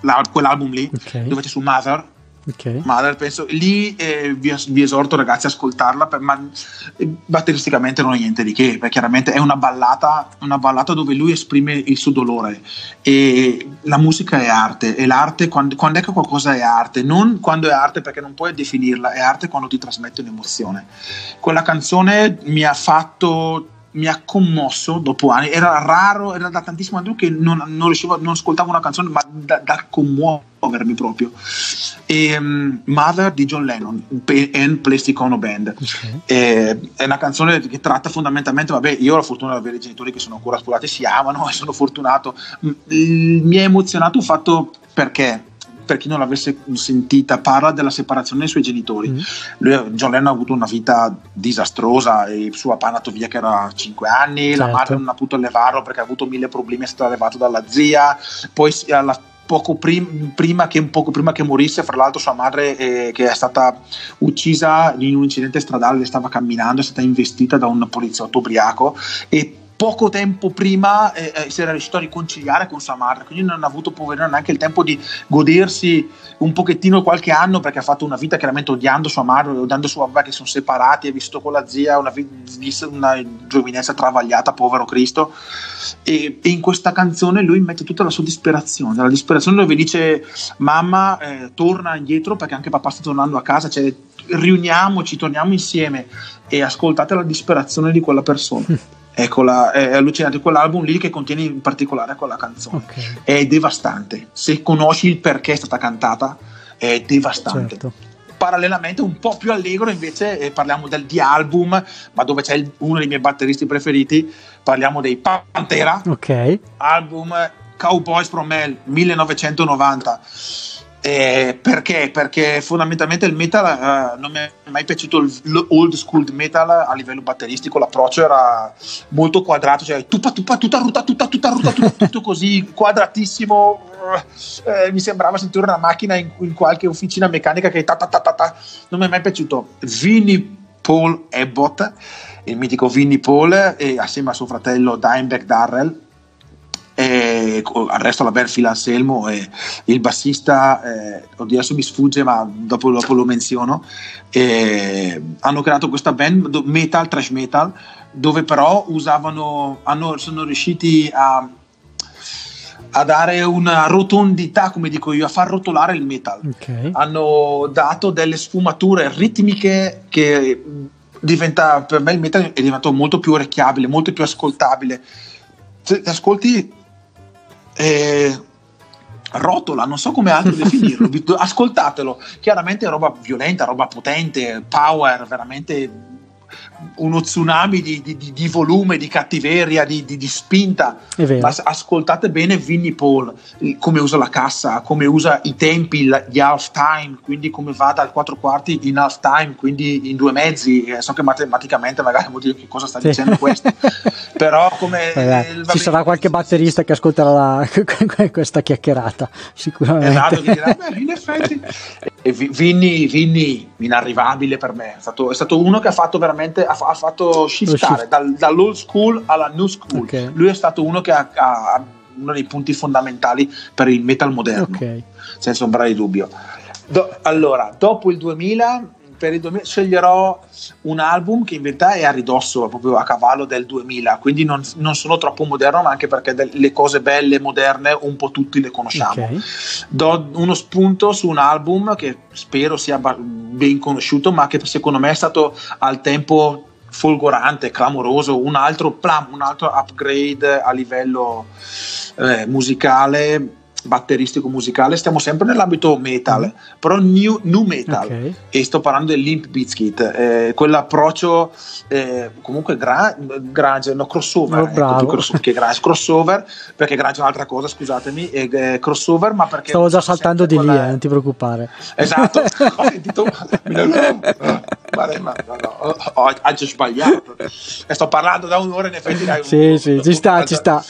la, quell'album lì, okay. dove c'è su Mother, Okay. Mother, penso, lì eh, vi, vi, esorto ragazzi a ascoltarla, per, ma eh, batteristicamente non è niente di che, perché chiaramente è una ballata, una ballata dove lui esprime il suo dolore e la musica è arte e l'arte quando, quando è che qualcosa è arte, non quando è arte perché non puoi definirla, è arte quando ti trasmette un'emozione. Quella canzone mi ha fatto mi ha commosso dopo anni. Era raro, era da tantissimo tempo che non, non riuscivo, non ascoltavo una canzone, ma da, da commuovermi proprio. E, um, Mother di John Lennon and Plastic Ono Band. Okay. E, è una canzone che tratta fondamentalmente, vabbè, io ho la fortuna di avere genitori che sono ancora sposati, si amano e sono fortunato. Mi ha emozionato il fatto perché per chi non l'avesse sentita, parla della separazione dei suoi genitori. Mm. Lui, John Lennon ha avuto una vita disastrosa, il suo papà è andato via che era 5 anni, certo. la madre non ha potuto levarlo perché ha avuto mille problemi, è stato levato dalla zia, poi alla poco prim- prima, che, poco prima che morisse, fra l'altro sua madre eh, che è stata uccisa in un incidente stradale, stava camminando, è stata investita da un poliziotto ubriaco e poco tempo prima eh, eh, si era riuscito a riconciliare con sua madre, quindi non ha avuto poverino neanche il tempo di godersi un pochettino qualche anno perché ha fatto una vita chiaramente odiando sua madre, odiando suo papà che sono separati, ha vissuto con la zia una, una giovinezza travagliata, povero Cristo. E, e, in questa canzone lui mette tutta la sua disperazione, la disperazione dove dice mamma eh, torna indietro perché anche papà sta tornando a casa, cioè riuniamoci, torniamo insieme e ascoltate la disperazione di quella persona. Ecco, la, è allucinante quell'album lì che contiene in particolare quella canzone. Okay. È devastante. Se conosci il perché è stata cantata, è devastante. Certo. Parallelamente, un po' più allegro, invece, eh, parliamo del, di album, ma dove c'è il, uno dei miei batteristi preferiti. Parliamo dei Pantera. Ok. Album Cowboys from Hell 1990 eh, perché? Perché fondamentalmente il metal uh, non mi è mai piaciuto l'old school metal a livello batteristico, l'approccio era molto quadrato, cioè tuppa tuppa tutta ruta, tutta tutta ruta, tutto, tutto così quadratissimo. Eh, mi sembrava sentire una macchina in, in, qualche officina meccanica che ta ta ta ta ta. Non mi è mai piaciuto. Vinnie Paul Abbott, il mitico Vinnie Paul, e assieme a suo fratello Dimebag Darrell e al resto la band Phil Anselmo e il bassista eh, oddio adesso mi sfugge ma dopo, dopo lo menziono e hanno creato questa band metal, trash metal dove però usavano hanno, sono riusciti a a dare una rotondità, come dico io, a far rotolare il metal. Okay. Hanno dato delle sfumature ritmiche che diventa, per me il metal è diventato molto più orecchiabile, molto più ascoltabile. Se ascolti eh, rotola, non so come altro definirlo, ascoltatelo, chiaramente è roba violenta, roba potente, power, veramente uno tsunami di, di, di, volume, di cattiveria, di, di spinta. Ma ascoltate bene Vinnie Paul, come usa la cassa, come usa i tempi di half time, quindi come va dal 4 quarti in half time, quindi in due mezzi. Eh, so che matematicamente magari vuol dire che cosa sta dicendo questo, però come... Eh, ci sarà qualche batterista che ascolterà la, questa chiacchierata, sicuramente. Esatto, che dirà, beh, in effetti... Vinny, Vinny, inarrivabile per me, è stato, è stato uno che ha fatto veramente ha, ha fatto shiftare shift. dal, dall'old school alla new school. Okay. Lui è stato uno che ha, ha, uno dei punti fondamentali per il metal moderno, okay. senza ombra di dubbio. Do, allora, dopo il 2000 per il 2000 sceglierò un album che in verità è a ridosso, proprio a cavallo del 2000, quindi non, non sono troppo moderno, ma anche perché de- le cose belle, moderne, un po' tutti le conosciamo. Okay. Do uno spunto su un album che spero sia ben conosciuto, ma che secondo me è stato al tempo folgorante, clamoroso, un altro, plam, un altro upgrade a livello eh, musicale batteristico musicale, stiamo sempre nell'ambito metal, mm. però new, new metal okay. e sto parlando del Limp Bizkit, eh, quell'approccio eh, comunque gra- grunge, no crossover, oh, ecco, cross- che grunge, crossover, perché grunge è un'altra cosa, scusatemi, è, è crossover, ma perché stavo già saltando di lì, eh, non ti preoccupare. Esatto, ho sentito ma no, no, ho, ho, sbagliato. E sto parlando da un'ora in effetti. Dai, sì, un, sì, ci sta, ci sta.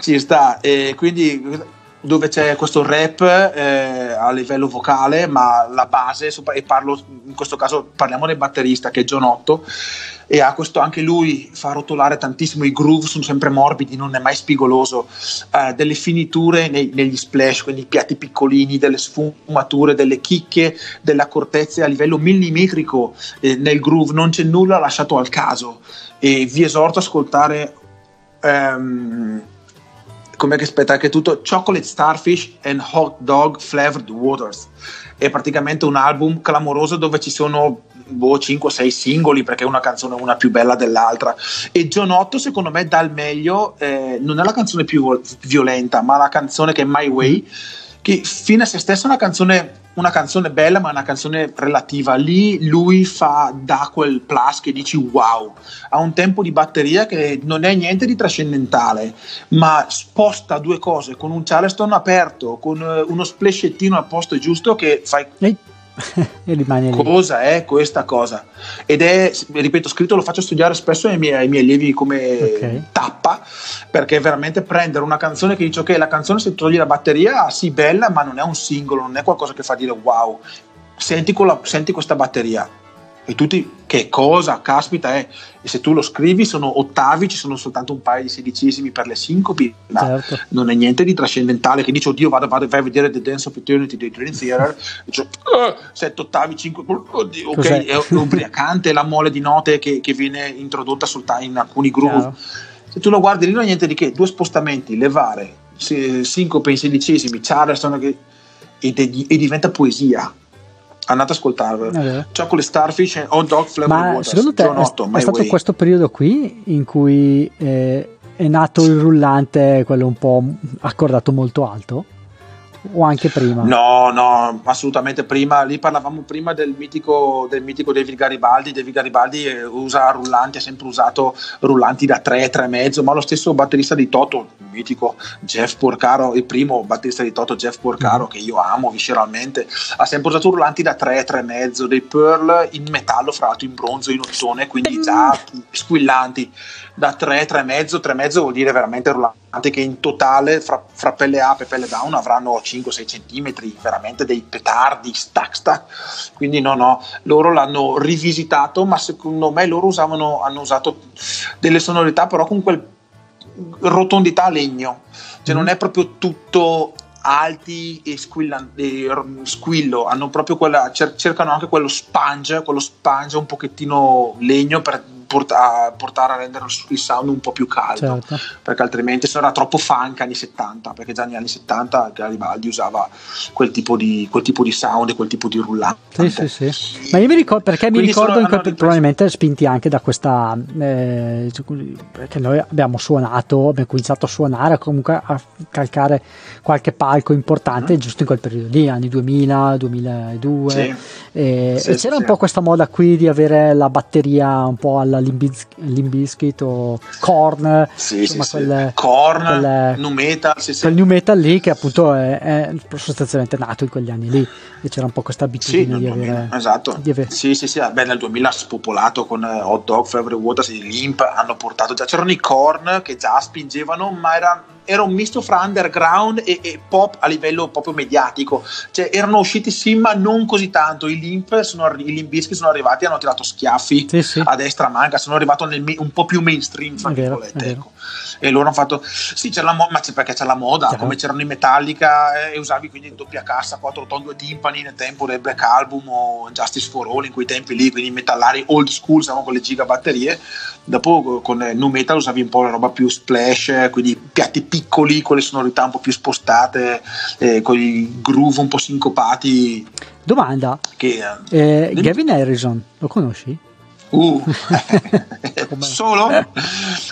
ci sta. E quindi dove c'è questo rap eh, a livello vocale, ma la base, e parlo in questo caso parliamo del batterista che è Gianotto, e ha questo anche lui fa rotolare tantissimo, i groove sono sempre morbidi, non è mai spigoloso, eh, delle finiture nei, negli splash, quindi piatti piccolini, delle sfumature, delle chicche, dell'accortezza a livello millimetrico eh, nel groove, non c'è nulla lasciato al caso e vi esorto ad ascoltare. Um, come che aspetta anche tutto Chocolate Starfish and Hot Dog Flavored Waters. È praticamente un album clamoroso dove ci sono boh, 5-6 singoli perché una canzone è una più bella dell'altra. E Gianotto secondo me dà il meglio eh, non è la canzone più violenta ma la canzone che è My Way che fine a se stessa è una canzone una canzone bella ma una canzone relativa. Lì lui fa da quel plus che dici wow ha un tempo di batteria che non è niente di trascendentale ma sposta due cose con un charleston aperto con eh, uno splashettino al posto giusto che fai Ehi e rimane lì. Cosa è questa cosa? Ed è, ripeto, scritto lo faccio studiare spesso ai miei, ai miei allievi come okay. tappa, perché veramente prendere una canzone che dice ok, la canzone se togli la batteria, sì, bella, ma non è un singolo, non è qualcosa che fa dire wow, senti, la, senti questa batteria, e tutti che cosa caspita è e se tu lo scrivi sono ottavi ci sono soltanto un paio di sedicesimi per le sincopi. Ma certo. non è niente di trascendentale che dice oddio vado, vado vai a vedere The Dance of Eternity dei Dream Theater cioè, uh, sette ottavi cinque oddio, ok è, è ubriacante la mole di note che, che viene introdotta soltanto in alcuni groove. Chiaro. se tu lo guardi lì non è niente di che. Due spostamenti levare sincope in sedicesimi Charleston che, e, e diventa poesia andate ad ascoltarlo. Eh. Chocolate Starfish e Hot Dog Flavor Ma Waters, secondo te è, Otto, è stato way. questo periodo qui in cui eh, è nato il rullante, quello un po' accordato molto alto? O anche prima? No, no, assolutamente prima. Lì parlavamo prima del mitico, del mitico David Garibaldi. David Garibaldi eh, usa rullanti, ha sempre usato rullanti da 3, 3,5, ma lo stesso batterista di Toto, il mitico Jeff Porcaro, il primo batterista di Toto, Jeff Porcaro, mm. che io amo visceralmente, ha sempre usato rullanti da 3, 3,5, dei Pearl in metallo, fra l'altro in bronzo, in ottone, quindi già squillanti da 3, 3,5, 3,5 vuol dire veramente rullanti che in totale fra, fra pelle up e pelle down avranno 5-6 centimetri, veramente dei petardi, stack stack, quindi no no, loro l'hanno rivisitato, ma secondo me loro usavano, hanno usato delle sonorità però con quel rotondità legno, cioè non è proprio tutto alti e, e squillo, hanno proprio quella, cer- cercano anche quello sponge, quello sponge un pochettino legno per porta, portare a rendere il sound un po' più caldo, certo. perché altrimenti era troppo funk anni 70, perché già negli anni 70 Garibaldi usava quel tipo di, quel tipo di sound e quel tipo di rullante. Sì, sì, sì. Ma io mi ricordo, perché Quindi mi ricordo sono, quel, probabilmente spinti anche da questa, eh, perché noi abbiamo suonato, abbiamo cominciato a suonare, comunque a calcare qualche palco importante mm-hmm. giusto in quel periodo lì, anni 2000, 2002. Sì. E, e c'era un po' questa moda qui di avere la batteria un po' alla Limbiskit o Korn, sì, insomma, sì, quelle, Korn, quelle, new metal, sì, quel new metal lì che appunto è, è, sostanzialmente nato in quegli anni lì e c'era un po' questa abitudine di avere esatto. di avere... sì sì sì beh nel 2000 ha spopolato con eh, Hot Dog Fever Waters Limp hanno portato già c'erano i Korn che già spingevano ma era era un misto fra underground e, e, pop a livello proprio mediatico. Cioè, erano usciti sì, ma non così tanto. I Limp, sono, i Limbischi sono arrivati e hanno tirato schiaffi sì, sì. a destra manca, sono arrivati un po' più mainstream, fra virgolette. Ecco. E loro hanno fatto, sì, c'è la mo- ma c'è perché c'è la moda, Chiaro. come c'erano i Metallica eh, e usavi quindi doppia cassa, quattro ton, due timpani nel tempo del Black Album o Justice for All in quei tempi lì, quindi metallari old school, siamo con le giga batterie Dopo con Nu Metal usavi un po' la roba più splash, quindi piatti piccoli con le sonorità un po' più spostate, eh, con i groove un po' sincopati. Domanda: che, eh, eh Gavin Harrison, lo conosci? Uh, solo?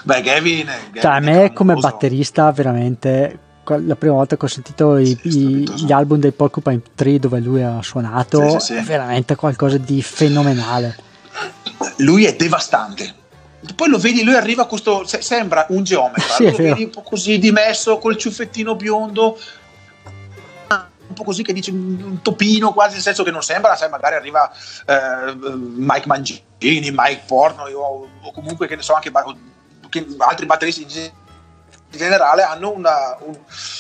Beh, Gavin, Gavin cioè, a me come batterista veramente la prima volta che ho sentito i, i, gli album dei Porcupine Tree dove lui ha suonato sì, sì, sì. è veramente qualcosa di fenomenale lui è devastante poi lo vedi, lui arriva a questo. sembra un geometra, sì, lo vedi un po' così dimesso col ciuffettino biondo, un po' così che dice un topino quasi nel senso che non sembra sai magari arriva eh, Mike Mangini Mike Porno o, o, comunque che ne so anche che altri batteristi in generale hanno una, un,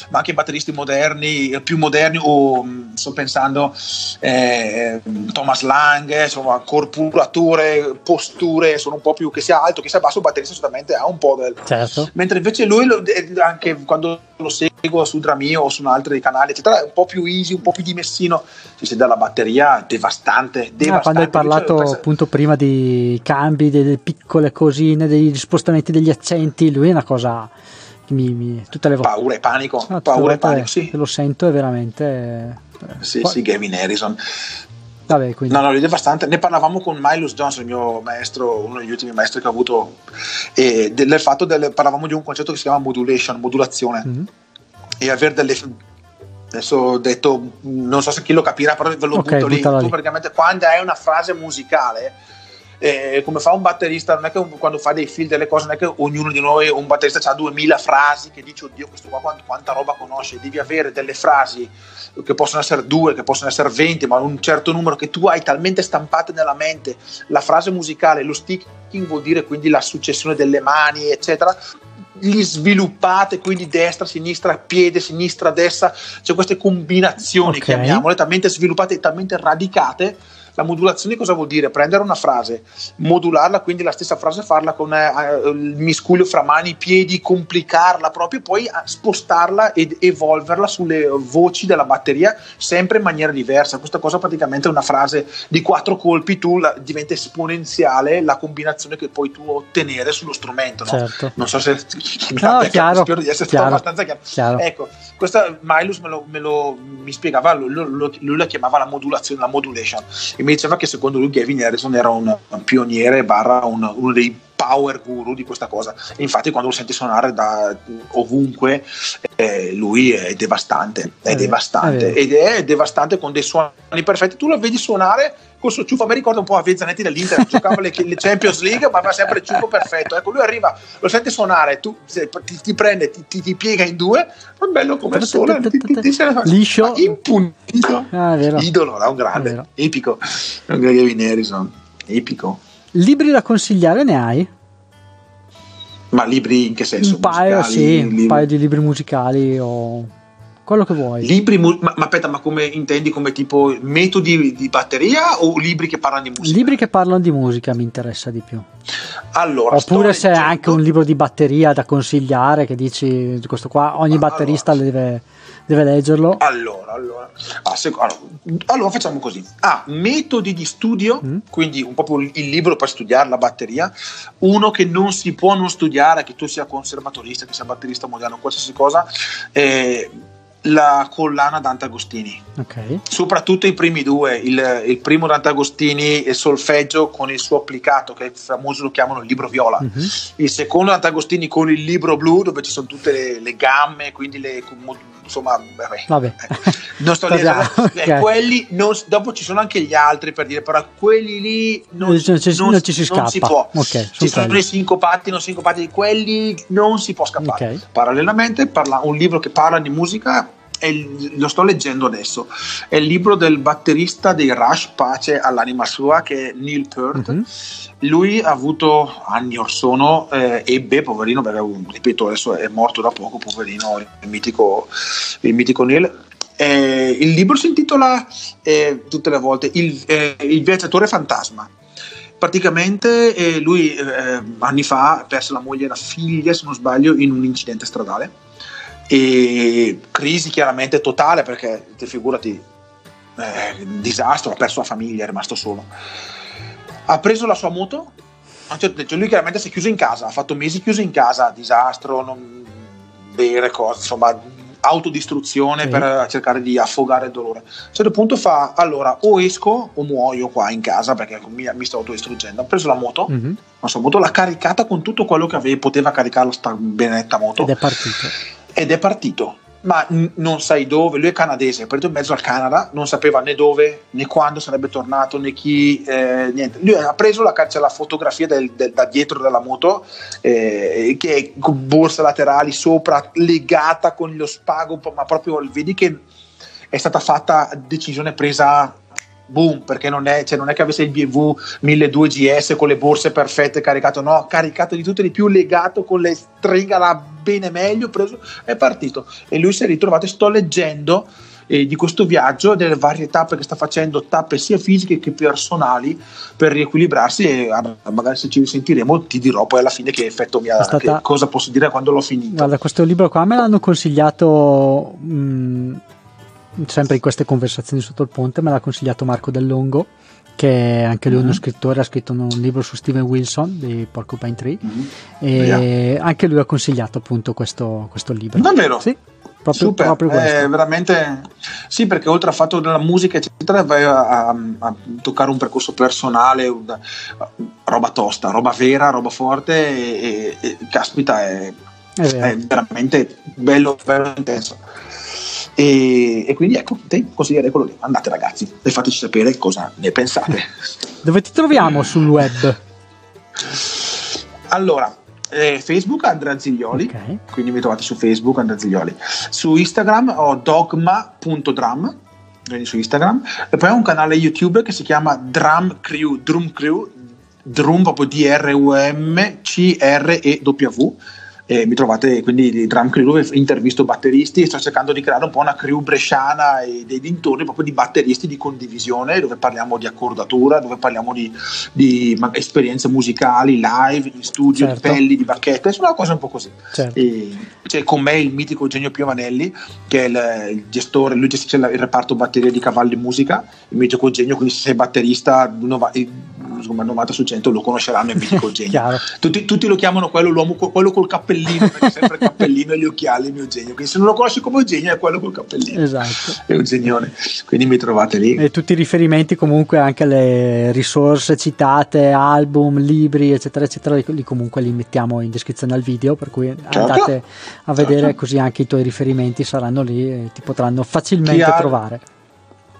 ma anche batteristi moderni, più moderni, o mm, sto pensando eh, Thomas Lang, insomma, corpurature, posture, sono un po' più che sia alto, che sia basso, il batterista assolutamente ha un po' del... Certo. Mentre invece lui, anche quando lo seguo su Dramio o su altri canali, eccetera, è un po' più easy, un po' più dimessino, si sente dalla batteria devastante, devastante. Ah, quando hai parlato invece, appunto prima di cambi, delle piccole cosine, degli spostamenti degli accenti, lui è una cosa mi, mi, tutte le volte. Paura e panico. No, paura e panico, sì. Lo sento è veramente... Eh, sì, Poi... sì, Gavin Harrison. Vabbè, quindi... No, no, è devastante. Ne parlavamo con Miles Johnson, il mio maestro, uno degli ultimi maestri che ho avuto, e del fatto del, parlavamo di un concetto che si chiama modulation, modulazione. Mm-hmm. E avere delle adesso ho detto non so se chi lo capirà però ve lo okay, butto lì tu praticamente quando hai una frase musicale eh, come fa un batterista, non è che un, quando fa dei film, delle cose, non è che ognuno di noi, un batterista ha 2000 frasi che dice, oddio, questo qua quanta, quanta roba conosce, devi avere delle frasi che possono essere due, che possono essere 20, ma un certo numero che tu hai talmente stampate nella mente, la frase musicale, lo sticking vuol dire quindi la successione delle mani, eccetera, li sviluppate, quindi destra, sinistra, piede, sinistra, destra, cioè queste combinazioni, okay. chiamiamole, talmente sviluppate, talmente radicate la modulazione cosa vuol dire? Prendere una frase, modularla, quindi la stessa frase farla con eh, eh il miscuglio fra mani, piedi, complicarla proprio, poi eh, spostarla ed evolverla sulle voci della batteria sempre in maniera diversa. Questa cosa praticamente è una frase di quattro colpi, tu la, diventa esponenziale la combinazione che puoi tu ottenere sullo strumento. No? Certo. Non so se no, chiaro, spero di essere chiaro, stato abbastanza chiaro. chiaro. Ecco, questa Milus me lo, me lo mi spiegava, lui, la chiamava la modulazione, la modulation. E mi diceva che secondo lui Gavin Harrison era un, un pioniere barra un, uno dei power guru di questa cosa. E infatti, quando lo senti suonare da ovunque, eh, lui è devastante. È, è devastante. È ed è devastante con dei suoni perfetti. Tu lo vedi suonare col suo ciuffo. Me ricorda un po' a Vezzanetti dell'Inter, giocava le, le, Champions League, ma aveva sempre il ciuffo perfetto. Ecco, lui arriva, lo senti suonare, tu ti, ti prende, ti, ti, ti, piega in due, ma è bello come sole. Liscio. Impunito. Ah, Idolo, è un grande, epico. Gavin Harrison, epico. Libri da consigliare ne hai? Ma libri in che senso? Un paio, sì, un paio di libri musicali o quello che vuoi. Libri, ma, ma, aspetta, ma come intendi come tipo metodi di batteria o libri che parlano di musica? Libri che parlano di musica mi interessa di più. Allora, Oppure se hai anche un libro di batteria da consigliare che dici questo qua, ogni batterista allora, deve deve leggerlo. Allora, allora, ah, se, allora, allora, facciamo così. Ah, metodi di studio, mm. quindi un po' il libro per studiare la batteria, uno che non si può non studiare, che tu sia conservatorista, che sia batterista moderno, qualsiasi cosa, eh, la collana Dante Agostini. Okay. Soprattutto i primi due, il, il primo Dante Agostini e solfeggio con il suo applicato, che è famoso lo chiamano il libro viola. Uh-huh. Il secondo Dante Agostini con il libro blu, dove ci sono tutte le, le gamme, quindi le, insomma, vabbè. vabbè. Eh, non sto dicendo, okay. eh, quelli non, dopo ci sono anche gli altri per dire, però quelli lì non, non, ci, non, non ci si scappa. Non si può. Okay, ci sono i sincopati, non sincopati, quelli non si può scappare. Okay. Parallelamente parla un libro che parla di musica il, lo sto leggendo adesso, è il libro del batterista dei Rush, pace all'anima sua, che è Neil Peart. Mm-hmm. Lui ha avuto anni or sono, eh, ebbe, poverino, perché ripeto adesso è morto da poco, poverino, il mitico, il mitico Neil. Eh, il libro si intitola eh, tutte le volte il, eh, il viaggiatore fantasma praticamente eh, lui eh, anni fa perse la moglie e la figlia se non sbaglio in un incidente stradale e crisi chiaramente totale perché ti figurati eh, disastro, ha perso la famiglia, è rimasto solo. Ha preso la sua moto, cioè lui chiaramente si è chiuso in casa, ha fatto mesi chiuso in casa, disastro, non bere cose, insomma autodistruzione sì. per cercare di affogare il dolore. A un certo punto fa, allora o esco o muoio qua in casa perché mi, mi sto autodistruggendo. Ha preso la moto, mm-hmm. la sua moto, l'ha caricata con tutto quello che aveva, poteva caricare sta benedetta moto. Ed è partito ed è partito. Ma n- non sai dove, lui è canadese, è partito in mezzo al Canada, non sapeva né dove né quando sarebbe tornato né chi, eh, niente. Lui ha preso la, c'è la fotografia del, del, da dietro della moto, eh, che è con borse laterali sopra, legata con lo spago, ma proprio vedi che è stata fatta decisione presa boom, perché non è, cioè non è che avesse il BMW 1200 GS con le borse perfette caricato, no, caricato di tutto e di più, legato con le stringhe la bene meglio, preso, è partito. E lui si è ritrovato, sto leggendo eh, di questo viaggio, delle varie tappe che sta facendo, tappe sia fisiche che personali, per riequilibrarsi e ah, magari se ci risentiremo ti dirò poi alla fine che effetto mi ha, stata... cosa posso dire quando l'ho finito. Guarda, questo libro qua me l'hanno consigliato... Mh sempre in queste conversazioni sotto il ponte, me l'ha consigliato Marco Del Longo, che è anche lui mm-hmm. uno scrittore, ha scritto un libro su Steven Wilson di Porcupine Tree, mm-hmm. e yeah. anche lui ha consigliato appunto questo, questo libro. Davvero? Sì. Proprio, Super, proprio è veramente sì, perché oltre al fatto della musica, eccetera, vai a, a, a toccare un percorso personale, una, roba tosta, roba vera, roba forte, e, e, e caspita, è, è, è veramente bello, bello intenso. E, e, quindi ecco, te consiglierei quello lì. Andate ragazzi e fateci sapere cosa ne pensate. Dove ti troviamo sul web? Allora, eh, Facebook Andrea Ziglioli, okay. quindi mi trovate su Facebook Andrea Ziglioli. Su Instagram ho dogma.drum, quindi su Instagram, e poi ho un canale YouTube che si chiama Drum Crew, Drum Crew, Drum proprio D-R-U-M C-R-E-W eh, mi trovate quindi di Drum Crew dove intervisto batteristi e sto cercando di creare un po' una crew bresciana e dei dintorni proprio di batteristi di condivisione dove parliamo di accordatura, dove parliamo di, di esperienze musicali, live, in studio, certo. di pelli, di bacchette, insomma una cosa un po' così. Certo. E, c'è con me il mitico Eugenio Piovanelli che è il, il gestore, lui gestisce il reparto batteria di cavalli musica, il mitico Eugenio, quindi se sei batterista insomma, 90 su 100 lo conosceranno il mitico Eugenio. tutti, tutti, lo chiamano quello, l'uomo, quello col cappellino cappellino, perché sempre il cappellino e gli occhiali, il mio genio. Quindi se non lo conosci come Eugenio è quello col cappellino. Esatto. È un genione. Quindi mi trovate lì. E tutti i riferimenti comunque anche alle risorse citate, album, libri, eccetera, eccetera, li comunque li mettiamo in descrizione al video, per cui certo. andate a vedere certo. così anche i tuoi riferimenti saranno lì e ti potranno facilmente ha... trovare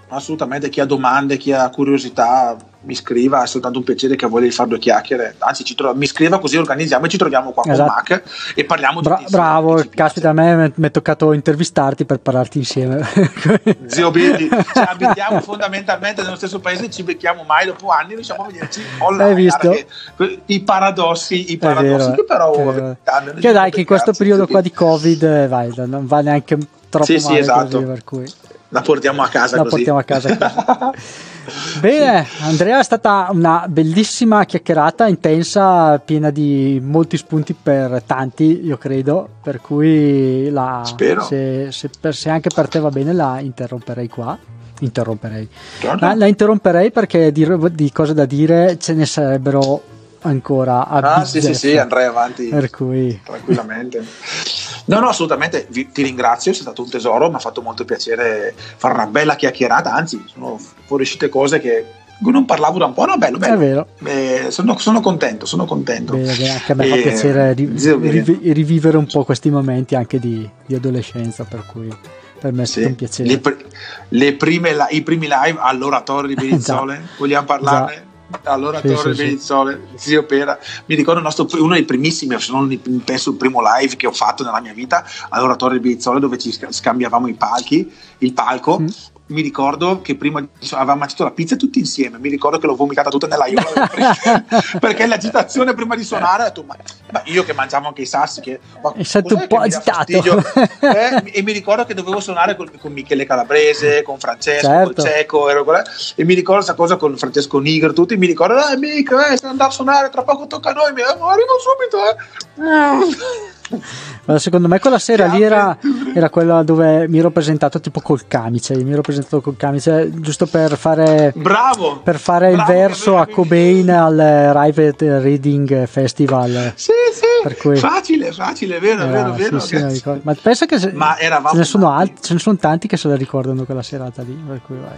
assolutamente chi ha domande, chi ha curiosità mi scriva, è soltanto un piacere che voglia di fare due chiacchiere, anzi tro- mi scriva così organizziamo e ci troviamo qua esatto. con Mac e parliamo Bra- Bravo, caspita a me mi è toccato intervistarti per parlarti insieme. Zio Billy, cioè, abitiamo fondamentalmente nello stesso paese, ci becchiamo mai dopo anni, riusciamo a vederci online. Hai visto? Che, I paradossi, i paradossi vero, che però... Che, che dai, che in questo periodo qua di Covid, vai, non va neanche troppo sì, male sì, esatto. così, per cui la portiamo a casa la così. portiamo a casa così. Bene, Andrea, è stata una bellissima chiacchierata, intensa, piena di molti spunti per tanti, io credo, per cui la, Spero. Se, se, per, se anche per te va bene la interromperei qua. Interromperei. La, la interromperei perché di, di cose da dire ce ne sarebbero ancora a Ah, sì, sì, sì, andrei avanti per cui... tranquillamente. No, no, assolutamente, Vi, ti ringrazio, sei stato un tesoro, mi ha fatto molto piacere fare una bella chiacchierata, anzi, sono fuoriuscite cose che non parlavo da un po', no, bello, bello. È vero. Eh, sono, sono, contento, sono contento. Bene, bene, anche a me fa E- piacere ri- rivi- rivivere un po' questi momenti anche di, di adolescenza, per cui per me è stato Sì. un piacere. Le, le prime I primi live all'oratorio di Benizzole, vogliamo parlarne? All'oratorio Sì, sì, di sì. Benizzole, zio Pera. Mi ricordo il nostro, uno dei primissimi, se non penso il primo live che ho fatto nella mia vita all'oratorio di Benizzole dove ci sca- scambiavamo i palchi, il palco. Mm. Mi ricordo che prima avevamo mangiato la pizza tutti insieme. Mi ricordo che l'ho vomitata tutta nell'aiola perché l'agitazione prima di suonare. Ho detto, ma, ma io che mangiavo anche i sassi, che, ma È stato un po' agitato. Eh, e mi ricordo che dovevo suonare con, con Michele Calabrese, con Francesco, Certo. con Cecco, ero e mi ricordo questa cosa con Francesco Nigro, tutti mi ricordo, dai mica, eh, stai andando a suonare, tra poco tocca a noi, mi oh, arrivo subito, eh. Ma secondo me quella sera Che lì era, era quella dove mi ero presentato tipo col camice, mi ero presentato col camice giusto per fare, Bravo! per fare il Bravo, verso che a Cobain al Private Reading Festival. Sì, sì, cui- facile, facile, vero, Era- vero, sì, vero. sì. Ma pensa che se- Ma ce, ne sono alt- ce ne sono tanti che se la ricordano quella serata lì. Per cui vai.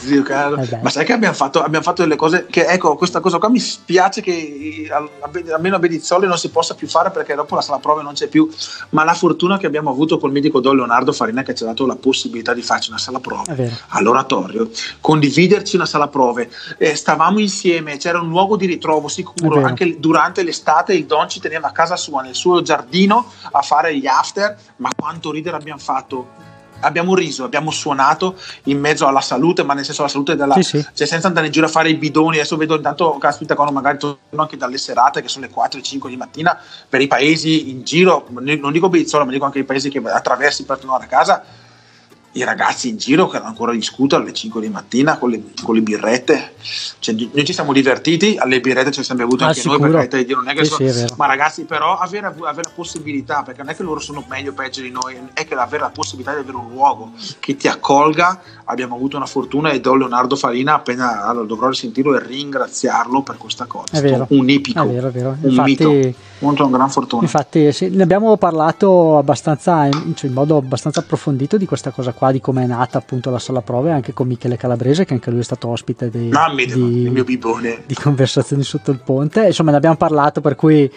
Zio caro. Ma sai che abbiamo fatto, abbiamo fatto delle cose che, ecco, questa cosa qua mi spiace che al- almeno a Bedizzoli non si possa più fare perché dopo la sala prove non c'è più, ma la fortuna che abbiamo avuto col medico Don Leonardo Farina che ci ha dato la possibilità di farci una sala prove. All'oratorio, condividerci una sala prove, eh, stavamo insieme, c'era un luogo di ritrovo sicuro, anche durante l'estate il Don ci teneva a casa sua, nel suo giardino, a fare gli after, ma quanto ridere abbiamo fatto. Abbiamo riso, abbiamo suonato in mezzo alla salute, ma nel senso la salute della, Sì, sì. cioè senza andare in giro a fare i bidoni. Adesso vedo intanto, caspita, quando magari torno anche dalle serate che sono le 4 e 5 di mattina per i paesi in giro, non dico Bizzola, ma dico anche i paesi che attraversi per tornare a casa. I ragazzi in giro che ancora discutono alle 5 di mattina con le, con le birrette, cioè, noi ci siamo divertiti, alle birrette ne siamo bevuti Ah, anche sicuro. noi, per carità di Dio, non è che Sì, sono- sì, è ma ragazzi, però avere, avere la possibilità, perché non è che loro sono meglio o peggio di noi, è che avere la possibilità di avere un luogo che ti accolga. Abbiamo avuto una fortuna e do Leonardo Farina appena allora, dovrò risentirlo e ringraziarlo per questa cosa. È vero. Un ipico, È vero, è vero. un Infatti, mito, molto una gran fortuna. Infatti, sì, ne abbiamo parlato abbastanza in, cioè, in modo abbastanza approfondito di questa cosa qua, di come è nata appunto la sala prove, anche con Michele Calabrese, che anche lui è stato ospite Mammi, di- il mio bibone. di conversazioni sotto il ponte. Insomma, ne abbiamo parlato, per cui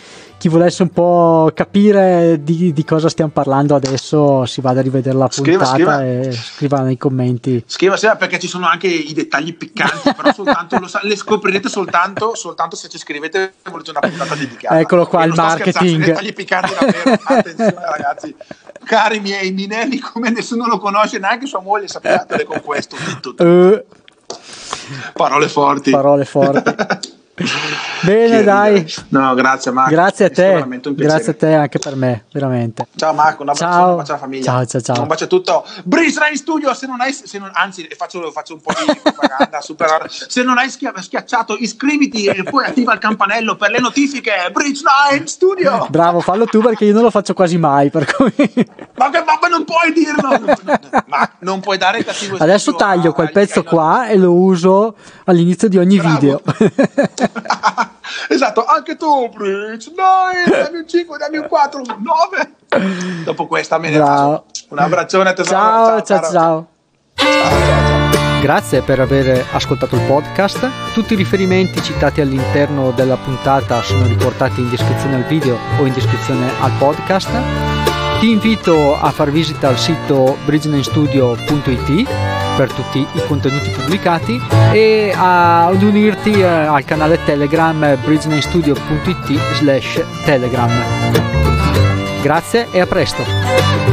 chi volesse un po' capire di, di cosa stiamo parlando adesso si vada a rivedere la Scriva, puntata scriva. e scriva nei commenti. Scriva sì, perché ci sono anche i dettagli piccanti, però soltanto lo sa- le scoprirete soltanto, soltanto se ci scrivete volete una puntata dedicata. Eccolo qua, E il marketing. dettagli piccanti davvero. Attenzione ragazzi. Cari miei Minelli, come nessuno lo conosce, neanche sua moglie, sappiatele con questo. Tutto, Eh, Parole forti. parole forti. Bene, dai. ridere. No, grazie Marco. Grazie a te, grazie a te anche per me, veramente. Ciao Marco, un abbraccio, Ciao. un bacio alla famiglia. Ciao, ciao, ciao. Un bacio a tutto. Brisra in studio, se non hai, se non- anzi faccio, faccio un po' di propaganda, super, se non hai schia- schiacciato iscriviti e poi attiva il campanello per le notifiche. Bridge in studio. Bravo, fallo tu perché io non lo faccio quasi mai, per cui Ma, che, ma non puoi dirlo. Ma non puoi dare il cattivo adesso taglio quel pezzo qua e lo uso all'inizio di ogni Bravo. video. esatto, anche tu, Bridge. Dai, dammi un 5, dammi un 4, un 9. Dopo questa me ne vado. Un abbraccione, tesoro. Ciao, ciao, ciao. ciao, ciao. Grazie per aver ascoltato il podcast. Tutti i riferimenti citati all'interno della puntata sono riportati in descrizione al video o in descrizione al podcast. Ti invito a far visita al sito bridgenamestudio.it per tutti i contenuti pubblicati e ad unirti eh, al canale Telegram bridgenamestudio.it slash telegram. Grazie e a presto!